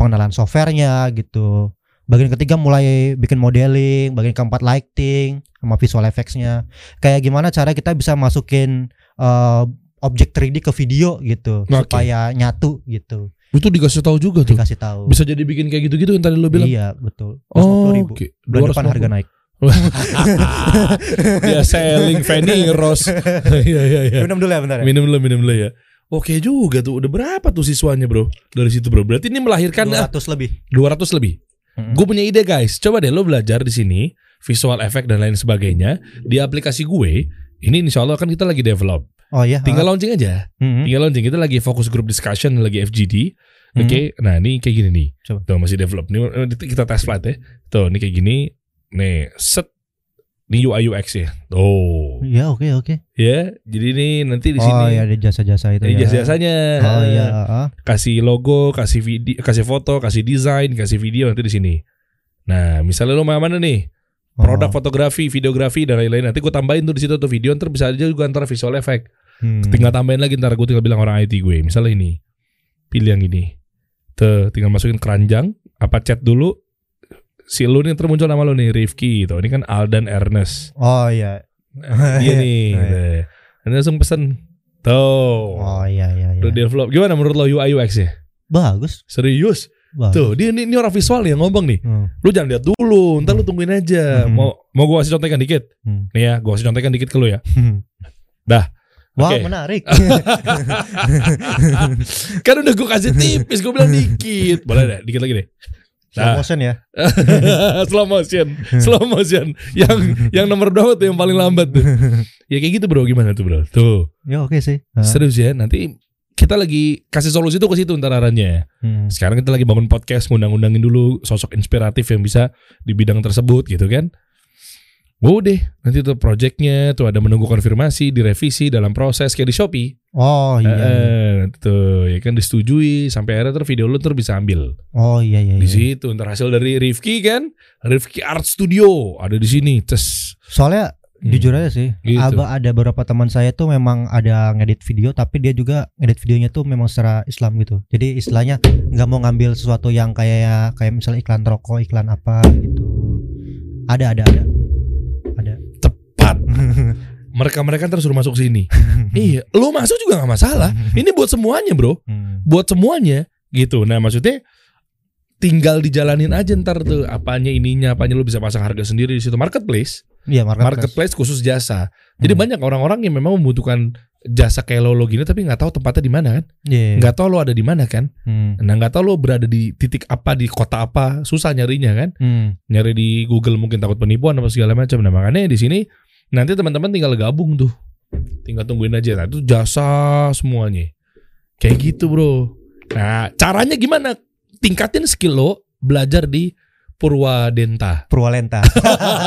[SPEAKER 2] pengenalan softwarenya gitu. Bagian ketiga mulai bikin modeling, bagian keempat lighting sama visual effectsnya. Kayak gimana cara kita bisa masukin eh, objek 3D ke video gitu
[SPEAKER 1] Oke.
[SPEAKER 2] supaya nyatu gitu.
[SPEAKER 1] Itu dikasih tahu juga tuh.
[SPEAKER 2] Dikasih tahu.
[SPEAKER 1] Bisa jadi bikin kayak gitu-gitu yang tadi lo bilang.
[SPEAKER 2] Iya, betul.
[SPEAKER 1] Oh,
[SPEAKER 2] 250 ribu.
[SPEAKER 1] oke.
[SPEAKER 2] Bulan depan
[SPEAKER 1] 250.
[SPEAKER 2] harga naik.
[SPEAKER 1] Dia selling Fanny Rose. Iya iya iya.
[SPEAKER 2] Minum dulu ya bentar ya.
[SPEAKER 1] Minum dulu, minum dulu ya. Oke juga tuh. Udah berapa tuh siswanya, Bro? Dari situ, Bro. Berarti ini melahirkan ah,
[SPEAKER 2] 200 lebih.
[SPEAKER 1] 200 lebih.
[SPEAKER 2] Mm-mm.
[SPEAKER 1] Gue punya ide, guys. Coba deh lo belajar di sini visual effect dan lain sebagainya di aplikasi gue. Ini insya Allah kan kita lagi develop.
[SPEAKER 2] Oh iya.
[SPEAKER 1] Tinggal launching aja.
[SPEAKER 2] Mm-mm.
[SPEAKER 1] Tinggal launching. Kita lagi fokus group discussion, lagi FGD. Oke, nah ini kayak gini nih.
[SPEAKER 2] Coba.
[SPEAKER 1] Tuh masih develop. Ini eh, kita test flight ya. Tuh, ini kayak gini. Nih, set. Ini UI UX ya. Tuh.
[SPEAKER 2] Iya, oke oke.
[SPEAKER 1] Ya, jadi ini nanti di
[SPEAKER 2] Oh
[SPEAKER 1] sini
[SPEAKER 2] iya ada jasa-jasa itu
[SPEAKER 1] ini
[SPEAKER 2] ya.
[SPEAKER 1] jasa-jasanya.
[SPEAKER 2] Oh iya, heeh.
[SPEAKER 1] Kasih logo, kasih video, kasih foto, kasih desain, kasih video nanti di sini. Nah, misalnya lo mau mana nih? Produk
[SPEAKER 2] Oh.
[SPEAKER 1] fotografi, videografi dan lain-lain. Nanti gue tambahin tuh di situ tuh video, ntar bisa aja juga antara visual effect.
[SPEAKER 2] Hmm.
[SPEAKER 1] Tinggal tambahin lagi ntar gue tinggal bilang orang IT gue. Misalnya ini, pilih yang ini. Tuh, tinggal masukin keranjang, apa chat dulu. Si lu nih termuncul nama lu nih Rifki gitu. Ini kan Aldan Ernest.
[SPEAKER 2] Oh iya.
[SPEAKER 1] Dia nih.
[SPEAKER 2] Oh, iya.
[SPEAKER 1] gitu. Nanti langsung pesen. Tuh.
[SPEAKER 2] Oh iya iya iya.
[SPEAKER 1] Udah develop. Gimana menurut lo UI UX ya?
[SPEAKER 2] Bagus.
[SPEAKER 1] Serius?
[SPEAKER 2] Bagus.
[SPEAKER 1] Tuh, dia ini, ini orang visual nih yang ngomong nih.
[SPEAKER 2] Hmm.
[SPEAKER 1] Lu jangan lihat dulu, ntar lu tungguin aja.
[SPEAKER 2] Hmm.
[SPEAKER 1] Mau mau gua kasih contekan dikit.
[SPEAKER 2] Hmm.
[SPEAKER 1] Nih ya, gua kasih contekan dikit ke lu ya. Dah.
[SPEAKER 2] Wah
[SPEAKER 1] Oke.
[SPEAKER 2] menarik.
[SPEAKER 1] kan udah gua kasih tipis, gua bilang dikit. Boleh deh, dikit lagi deh.
[SPEAKER 2] Slow
[SPEAKER 1] Nah.
[SPEAKER 2] motion ya.
[SPEAKER 1] slow motion, slow motion. Yang yang nomor berapa tuh yang paling lambat tuh? Ya kayak gitu bro, gimana tuh bro? Tuh,
[SPEAKER 2] Ya oke sih. Ah.
[SPEAKER 1] serius ya. Nanti kita lagi kasih solusi tuh ke situ ntar arahnya.
[SPEAKER 2] Hmm.
[SPEAKER 1] Sekarang kita lagi bangun podcast, ngundang-undangin dulu sosok inspiratif yang bisa di bidang tersebut gitu kan. Udah, nanti tuh projectnya tuh ada menunggu konfirmasi, direvisi dalam proses kayak di Shopee.
[SPEAKER 2] Oh iya. iya.
[SPEAKER 1] Eh, nanti tuh ya kan disetujui sampai akhirnya tuh video lu tuh bisa ambil
[SPEAKER 2] Oh iya iya.
[SPEAKER 1] di
[SPEAKER 2] iya.
[SPEAKER 1] situ. Ntar hasil dari Rifki kan, Rifki Art Studio ada di sini. Tes.
[SPEAKER 2] Soalnya
[SPEAKER 1] Hmm.
[SPEAKER 2] Jujur aja sih,
[SPEAKER 1] Gitu.
[SPEAKER 2] Aba ada beberapa teman saya tuh memang ada ngedit video, tapi dia juga ngedit videonya tuh memang secara Islam gitu. Jadi istilahnya nggak mau ngambil sesuatu yang kayak kayak misalnya iklan rokok, iklan apa gitu. Ada ada. Ada.
[SPEAKER 1] Mereka-mereka terus suruh masuk sini. iya, lu masuk juga nggak masalah. Ini buat semuanya, Bro.
[SPEAKER 2] Hmm.
[SPEAKER 1] Buat semuanya gitu. Nah, maksudnya tinggal dijalanin aja ntar tuh apanya ininya, apanya lu bisa pasang harga sendiri di situ marketplace.
[SPEAKER 2] Iya marketplace.
[SPEAKER 1] Marketplace khusus jasa. Jadi
[SPEAKER 2] Hmm.
[SPEAKER 1] banyak orang-orang yang memang membutuhkan jasa kayak lo, lo gini tapi nggak tahu tempatnya di mana kan?
[SPEAKER 2] Iya.
[SPEAKER 1] Nggak tahu lo ada di mana kan?
[SPEAKER 2] Hmm.
[SPEAKER 1] Nah, nggak tahu lo berada di titik apa di kota apa, susah nyarinya kan?
[SPEAKER 2] Hmm.
[SPEAKER 1] Nyari di Google mungkin takut penipuan apa segala macam. Nah, makanya di sini nanti teman-teman tinggal gabung tuh. Tinggal tungguin aja. Nah, itu jasa semuanya. Kayak gitu, Bro. Nah, caranya gimana? Tingkatin skill lo belajar di Purwadenta.
[SPEAKER 2] Purwalenta.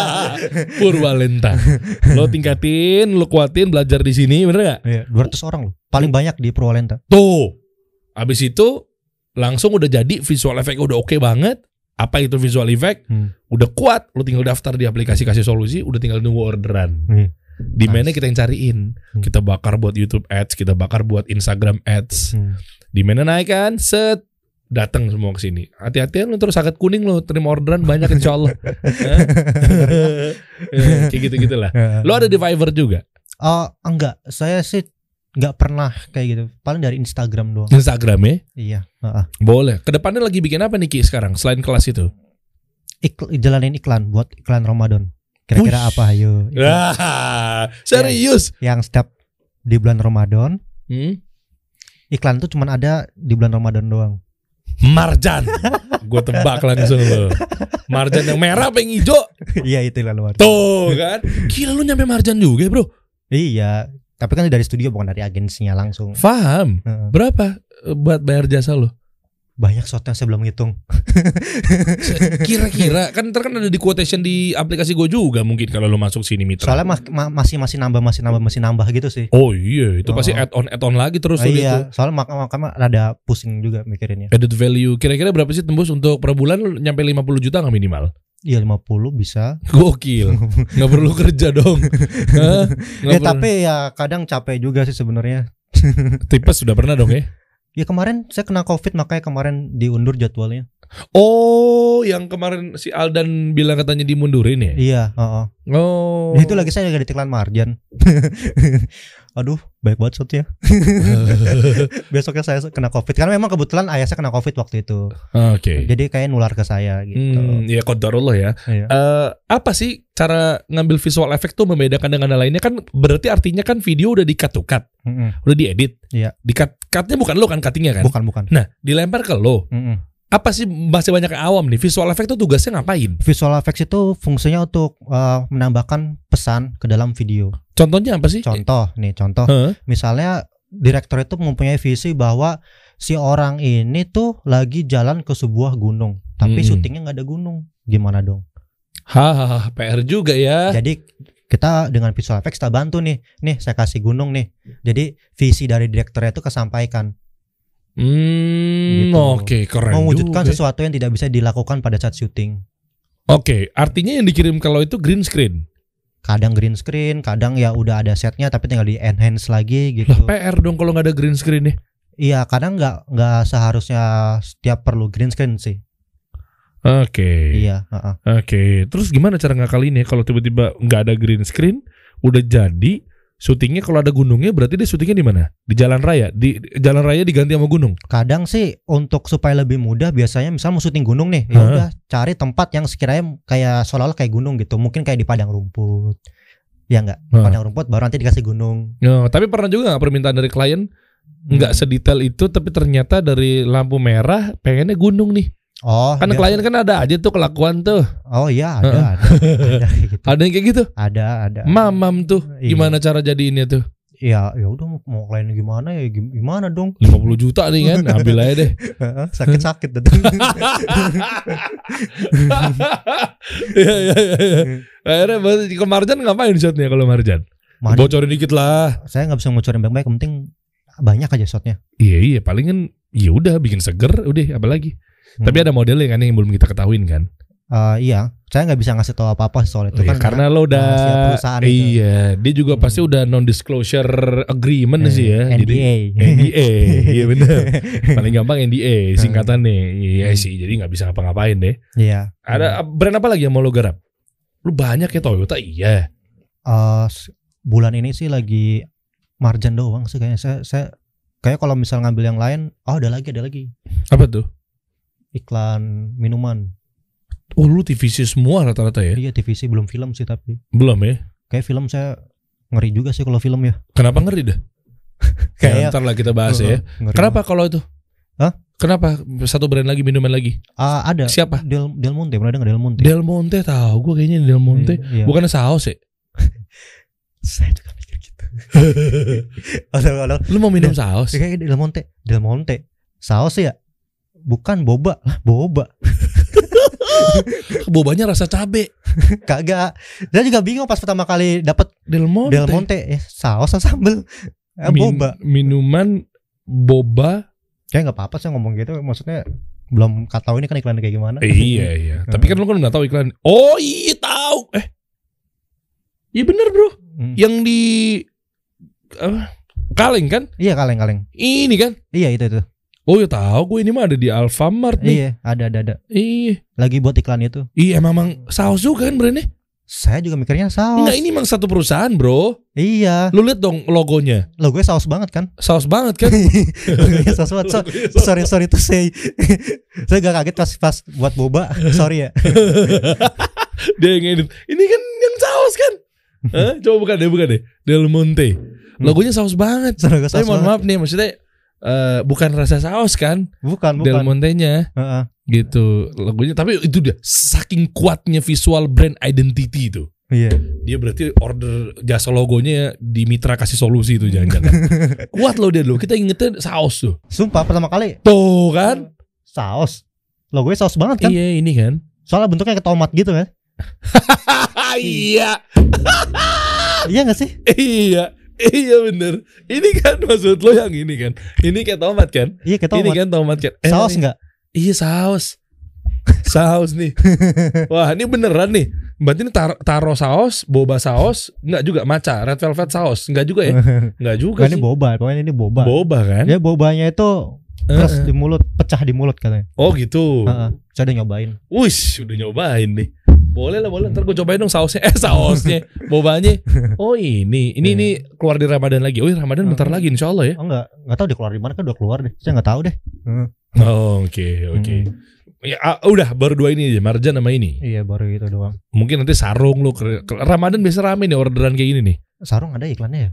[SPEAKER 1] Purwalenta. Lo tingkatin, lo kuatin belajar di sini, bener gak?
[SPEAKER 2] Iya, 200 orang loh. Paling banyak di Purwalenta.
[SPEAKER 1] Tuh. Habis itu langsung udah jadi visual effect udah oke banget. Apa itu visual effect?
[SPEAKER 2] Hmm.
[SPEAKER 1] Udah kuat, lo tinggal daftar di aplikasi kasih solusi, udah tinggal nunggu orderan.
[SPEAKER 2] Hmm.
[SPEAKER 1] Di mana
[SPEAKER 2] Nice.
[SPEAKER 1] kita yang cariin.
[SPEAKER 2] Hmm.
[SPEAKER 1] Kita bakar buat YouTube ads, kita bakar buat Instagram ads.
[SPEAKER 2] Hmm.
[SPEAKER 1] Di mana naik kan? Set datang semua ke sini. Hati-hatian lu terus sakit kuning lo terima orderan banyak insya Allah. Eh, Kayak gitu-gitulah. Lo ada di Fiverr juga?
[SPEAKER 2] Oh, enggak. Saya sih enggak pernah kayak gitu. Paling dari Instagram doang.
[SPEAKER 1] Instagram ya?
[SPEAKER 2] Iya, heeh.
[SPEAKER 1] Boleh. Ke depannya lagi bikin apa nih Ki sekarang selain kelas itu?
[SPEAKER 2] Ik- jalanin iklan buat iklan Ramadan. Kira-kira apa ayo?
[SPEAKER 1] Wah, serius?
[SPEAKER 2] Yang setiap di bulan Ramadan,
[SPEAKER 1] Hmm?
[SPEAKER 2] iklan tuh cuman ada di bulan Ramadan doang.
[SPEAKER 1] Marjan. Gue tebak langsung lo. Marjan yang merah apa yang hijau?
[SPEAKER 2] Iya, itu iklan Ramadan.
[SPEAKER 1] Tuh kan. Gila lu nyampe Marjan juga bro.
[SPEAKER 2] Iya, tapi kan dari studio bukan dari agensinya langsung.
[SPEAKER 1] Faham.
[SPEAKER 2] Heeh.
[SPEAKER 1] Berapa eh, buat bayar jasa lo?
[SPEAKER 2] Banyak shotnya saya belum ngitung.
[SPEAKER 1] Kira-kira kan ntar kan ada di quotation di aplikasi gue juga mungkin kalau lo masuk sini mitra.
[SPEAKER 2] Soalnya ma- ma- masih masih nambah masih nambah masih nambah gitu sih.
[SPEAKER 1] Oh iya, itu pasti
[SPEAKER 2] Oh.
[SPEAKER 1] add on add on lagi terus gitu.
[SPEAKER 2] iya, soalnya mak makanya rada pusing juga mikirinnya.
[SPEAKER 1] Added value. Kira-kira berapa sih tembus untuk per bulan nyampe 50 juta nggak minimal?
[SPEAKER 2] Iya 50 bisa.
[SPEAKER 1] Gokil. Nggak perlu kerja dong. Hah?
[SPEAKER 2] Ya
[SPEAKER 1] perlu-
[SPEAKER 2] tapi ya kadang capek juga sih sebenarnya.
[SPEAKER 1] tipes sudah pernah dong ya?
[SPEAKER 2] Ya kemarin saya kena covid makanya kemarin diundur jadwalnya.
[SPEAKER 1] Oh, yang kemarin si Aldan bilang katanya dimundurin ya?
[SPEAKER 2] Iya, heeh.
[SPEAKER 1] Oh.
[SPEAKER 2] Itu lagi saya lagi di iklan Marjan. Aduh, baik banget shotnya. Besoknya saya kena covid karena memang kebetulan ayah saya kena covid waktu itu.
[SPEAKER 1] Oke.
[SPEAKER 2] Jadi kayak nular ke saya gitu.
[SPEAKER 1] Hmm, ya qadarullah ya.
[SPEAKER 2] Iya.
[SPEAKER 1] Eh, apa sih cara ngambil visual effect tuh membedakan dengan yang lainnya kan berarti artinya kan video udah tuh cut,
[SPEAKER 2] Mm-mm.
[SPEAKER 1] udah diedit.
[SPEAKER 2] Iya.
[SPEAKER 1] Di-cut cutnya bukan lo kan cuttingnya kan?
[SPEAKER 2] Bukan bukan.
[SPEAKER 1] Nah, dilempar ke lo.
[SPEAKER 2] Mm-mm.
[SPEAKER 1] Apa sih masih banyak yang awam nih? Visual effect tuh tugasnya ngapain?
[SPEAKER 2] Visual effects itu fungsinya untuk eh, menambahkan pesan ke dalam video.
[SPEAKER 1] Contohnya apa sih?
[SPEAKER 2] Contoh nih, contoh.
[SPEAKER 1] Hah?
[SPEAKER 2] Misalnya direktur itu mempunyai visi bahwa si orang ini tuh lagi jalan ke sebuah gunung, tapi
[SPEAKER 1] Mm-mm.
[SPEAKER 2] syutingnya nggak ada gunung. Gimana dong?
[SPEAKER 1] Hahaha, PR juga ya.
[SPEAKER 2] Jadi kita dengan visual effects kita bantu nih. Nih saya kasih gunung nih. Jadi visi dari direkturnya itu kesampaikan.
[SPEAKER 1] Hmm,
[SPEAKER 2] Gitu.
[SPEAKER 1] oke, keren
[SPEAKER 2] mewujudkan
[SPEAKER 1] juga.
[SPEAKER 2] sesuatu yang tidak bisa dilakukan pada saat syuting.
[SPEAKER 1] Oke, artinya yang dikirim kalau itu green screen.
[SPEAKER 2] Kadang green screen, kadang ya udah ada setnya tapi tinggal di enhance lagi gitu.
[SPEAKER 1] Lah PR dong kalau nggak ada green screen nih.
[SPEAKER 2] Iya, kadang nggak nggak seharusnya setiap perlu green screen sih.
[SPEAKER 1] Oke.
[SPEAKER 2] Iya, heeh.
[SPEAKER 1] Oke, terus gimana cara ngakalinnya kalau tiba-tiba nggak ada green screen, udah jadi syutingnya kalau ada gunungnya berarti dia syutingnya di mana? Di jalan raya. Di jalan raya diganti sama gunung.
[SPEAKER 2] Kadang sih untuk supaya lebih mudah biasanya misal mau syuting gunung nih, ya udah cari tempat yang sekiranya kayak seolah-olah kayak gunung gitu. Mungkin kayak di padang rumput. Ya enggak,
[SPEAKER 1] Hah.
[SPEAKER 2] padang rumput baru nanti dikasih gunung.
[SPEAKER 1] Ya, tapi pernah juga nggak permintaan dari klien nggak
[SPEAKER 2] Hmm.
[SPEAKER 1] sedetail itu, tapi ternyata dari lampu merah pengennya gunung nih.
[SPEAKER 2] Oh,
[SPEAKER 1] Kan
[SPEAKER 2] biasa-
[SPEAKER 1] klien kan ada aja tuh kelakuan tuh.
[SPEAKER 2] Oh iya, ada, ada, ada gitu.
[SPEAKER 1] Ada yang kayak gitu.
[SPEAKER 2] Ada, ada.
[SPEAKER 1] Mamam tuh.
[SPEAKER 2] Iya.
[SPEAKER 1] Gimana cara jadiinnya tuh?
[SPEAKER 2] Ya, ya udah mau- klien gimana ya gim- gimana dong?
[SPEAKER 1] 50 juta nih kan, ambil aja deh.
[SPEAKER 2] Sakit-sakit tuh.
[SPEAKER 1] Iya iya iya. iya. Akhirnya ke Marjan ngapain shotnya kalau Marjan?
[SPEAKER 2] Mana-
[SPEAKER 1] Bocorin dikit lah.
[SPEAKER 2] saya nggak bisa ngocorin baik-baik, penting banyak aja shotnya.
[SPEAKER 1] Iya iya palingan ya udah bikin seger udah apalagi.
[SPEAKER 2] Hmm.
[SPEAKER 1] Tapi ada modelnya kan yang belum kita ketahuin kan.
[SPEAKER 2] Eh, iya, saya nggak bisa ngasih tahu apa-apa soal itu
[SPEAKER 1] Iya,
[SPEAKER 2] kan
[SPEAKER 1] karena lo udah
[SPEAKER 2] perusahaan itu.
[SPEAKER 1] iya, dia juga
[SPEAKER 2] Hmm.
[SPEAKER 1] pasti udah non disclosure agreement
[SPEAKER 2] Eh,
[SPEAKER 1] sih ya. Jadi
[SPEAKER 2] NDA.
[SPEAKER 1] NDA, iya benar. Paling gampang NDA singkatannya. Iya sih, jadi nggak bisa ngapa-ngapain deh.
[SPEAKER 2] Iya.
[SPEAKER 1] Ada brand apa lagi yang mau lo garap? Lu banyak ya Toyota, iya.
[SPEAKER 2] S- bulan ini sih lagi marjan doang sih kayaknya. Saya saya kayak kalau misal ngambil yang lain, oh ada lagi ada lagi
[SPEAKER 1] Apa tuh?
[SPEAKER 2] Iklan minuman.
[SPEAKER 1] Oh lu TVC semua rata-rata ya?
[SPEAKER 2] Iya TVC belum film sih tapi
[SPEAKER 1] Belum ya?
[SPEAKER 2] kayak film saya ngeri juga sih kalau film ya.
[SPEAKER 1] Kenapa ngeri dah? Ya,
[SPEAKER 2] Kayak
[SPEAKER 1] ntar lah kita bahas ya.
[SPEAKER 2] Ngeri
[SPEAKER 1] Kenapa kalau itu?
[SPEAKER 2] Hah?
[SPEAKER 1] Kenapa satu brand lagi minuman lagi?
[SPEAKER 2] Ah, ada.
[SPEAKER 1] Siapa?
[SPEAKER 2] Del Del Monte, pernah dengar Del Monte?
[SPEAKER 1] Del Monte tahu gue kayaknya Del Monte.
[SPEAKER 2] Iya.
[SPEAKER 1] Bukan saus ya?
[SPEAKER 2] Saya juga mikir gitu.
[SPEAKER 1] Lu mau minum saus?
[SPEAKER 2] Kayak Del Monte, Del Monte. Saus ya? Bukan boba lah, boba.
[SPEAKER 1] Bobanya rasa cabe.
[SPEAKER 2] Kagak. Saya juga bingung pas pertama kali dapat
[SPEAKER 1] Del Monte.
[SPEAKER 2] Del Monte, eh saus sambel? Eh,
[SPEAKER 1] Min-
[SPEAKER 2] boba.
[SPEAKER 1] Minuman boba.
[SPEAKER 2] Kayak nggak apa-apa sih ngomong gitu. Maksudnya belum tahu ini kan iklan kayak gimana.
[SPEAKER 1] iya iya. Tapi kan lu kan nggak tahu iklan. Oh iya tahu. Eh. Iya bener bro.
[SPEAKER 2] Hmm.
[SPEAKER 1] Yang di apa? kaleng kan?
[SPEAKER 2] Iya kaleng-kaleng.
[SPEAKER 1] Ini kan?
[SPEAKER 2] Iya itu itu.
[SPEAKER 1] Oh ya tahu gue ini mah ada di Alfamart nih.
[SPEAKER 2] Iya, ada ada ada.
[SPEAKER 1] Iya.
[SPEAKER 2] Lagi buat iklan itu.
[SPEAKER 1] Iya emang emang saus juga kan brandnya?
[SPEAKER 2] Saya juga mikirnya saus.
[SPEAKER 1] Enggak ini emang satu perusahaan bro.
[SPEAKER 2] Iya.
[SPEAKER 1] Lu lihat dong logonya.
[SPEAKER 2] Lo gue saus banget kan?
[SPEAKER 1] Saus banget kan?
[SPEAKER 2] Logonya saus banget. So- sorry sorry to say. saya gak kaget pas pas buat boba. Sorry ya.
[SPEAKER 1] Dia yang edit. Ini kan yang saus kan? Hah? Coba bukan deh, bukan deh. Del Monte. Logonya saus banget. Tapi
[SPEAKER 2] saus
[SPEAKER 1] mohon
[SPEAKER 2] banget.
[SPEAKER 1] maaf nih, maksudnya eh, bukan rasa saus kan?
[SPEAKER 2] Bukan
[SPEAKER 1] Del
[SPEAKER 2] bukan.
[SPEAKER 1] Monte-nya
[SPEAKER 2] Heeh.
[SPEAKER 1] gitu. Logonya tapi itu dia saking kuatnya visual brand identity itu.
[SPEAKER 2] Iya.
[SPEAKER 1] Dia berarti order jasa logonya di Mitra kasih solusi itu jangan-jangan. Kuat loh dia loh. Kita ingetnya saus tuh.
[SPEAKER 2] Sumpah pertama kali
[SPEAKER 1] Tuh kan?
[SPEAKER 2] saus. Logonya saus banget kan?
[SPEAKER 1] Iya ini kan.
[SPEAKER 2] Soalnya bentuknya kayak tomat gitu kan?
[SPEAKER 1] iya.
[SPEAKER 2] iya gak sih?
[SPEAKER 1] Iya. Iya bener. Ini kan maksud lo yang ini kan. Ini kayak tomat kan?
[SPEAKER 2] Iya kayak
[SPEAKER 1] Ini
[SPEAKER 2] tomat.
[SPEAKER 1] kan tomat kan? Eh,
[SPEAKER 2] saus
[SPEAKER 1] ini-
[SPEAKER 2] nggak?
[SPEAKER 1] Iya saus. Saus nih. Wah ini beneran nih. Berarti ini tar taro saus Boba saus Enggak juga maca Red velvet saus. Enggak juga ya? Enggak juga
[SPEAKER 2] ini boba, pokoknya ini boba.
[SPEAKER 1] Boba kan?
[SPEAKER 2] Dia bobanya itu terus di mulut, pecah di mulut katanya.
[SPEAKER 1] Oh gitu.
[SPEAKER 2] Heeh. Saya udah nyobain.
[SPEAKER 1] Wih udah nyobain nih boleh lah boleh. Ntar gue cobain dong sausnya. Eh sausnya. Bobanya. Oh ini. Ini ini keluar di Ramadan lagi. Oh iya Ramadan bentar lagi Insya Allah ya.
[SPEAKER 2] Oh enggak, enggak tahu dia keluar di mana kan udah keluar deh. Saya enggak tahu deh. Heeh.
[SPEAKER 1] Oh, oke oke.
[SPEAKER 2] Hmm.
[SPEAKER 1] ya ah, udah baru dua ini aja Marjan sama ini.
[SPEAKER 2] Iya, baru itu doang.
[SPEAKER 1] mungkin nanti sarung lu Ramadan biasa rame nih orderan kayak gini nih.
[SPEAKER 2] Sarung ada iklannya ya?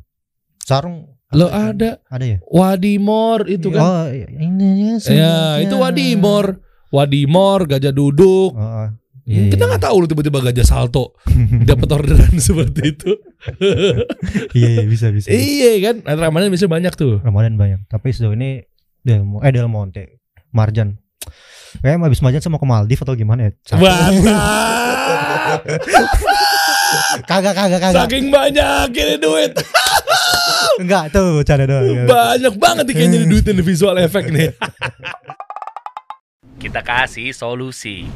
[SPEAKER 2] Sarung
[SPEAKER 1] lo ada.
[SPEAKER 2] Ada ya?
[SPEAKER 1] Wadimor itu kan.
[SPEAKER 2] Oh, ini
[SPEAKER 1] ya itu Wadimor. Wadimor gajah duduk.
[SPEAKER 2] Oh, iya,
[SPEAKER 1] kita
[SPEAKER 2] iya.
[SPEAKER 1] nggak tahu lu tiba-tiba gajah salto dapat orderan seperti itu
[SPEAKER 2] iya, iya, bisa bisa.
[SPEAKER 1] iya kan Nah, Ramadan biasanya banyak tuh
[SPEAKER 2] Ramadan banyak. Tapi sejauh ini Del eh Del Monte, Marjan. Kayaknya habis Marjan sama ke Maldives atau gimana ya? Kagak kagak kagak.
[SPEAKER 1] Saking banyak ini duit
[SPEAKER 2] Enggak tuh, cara doang.
[SPEAKER 1] Banyak banget nih kayaknya duitnya di visual effect nih
[SPEAKER 3] Kita kasih solusi.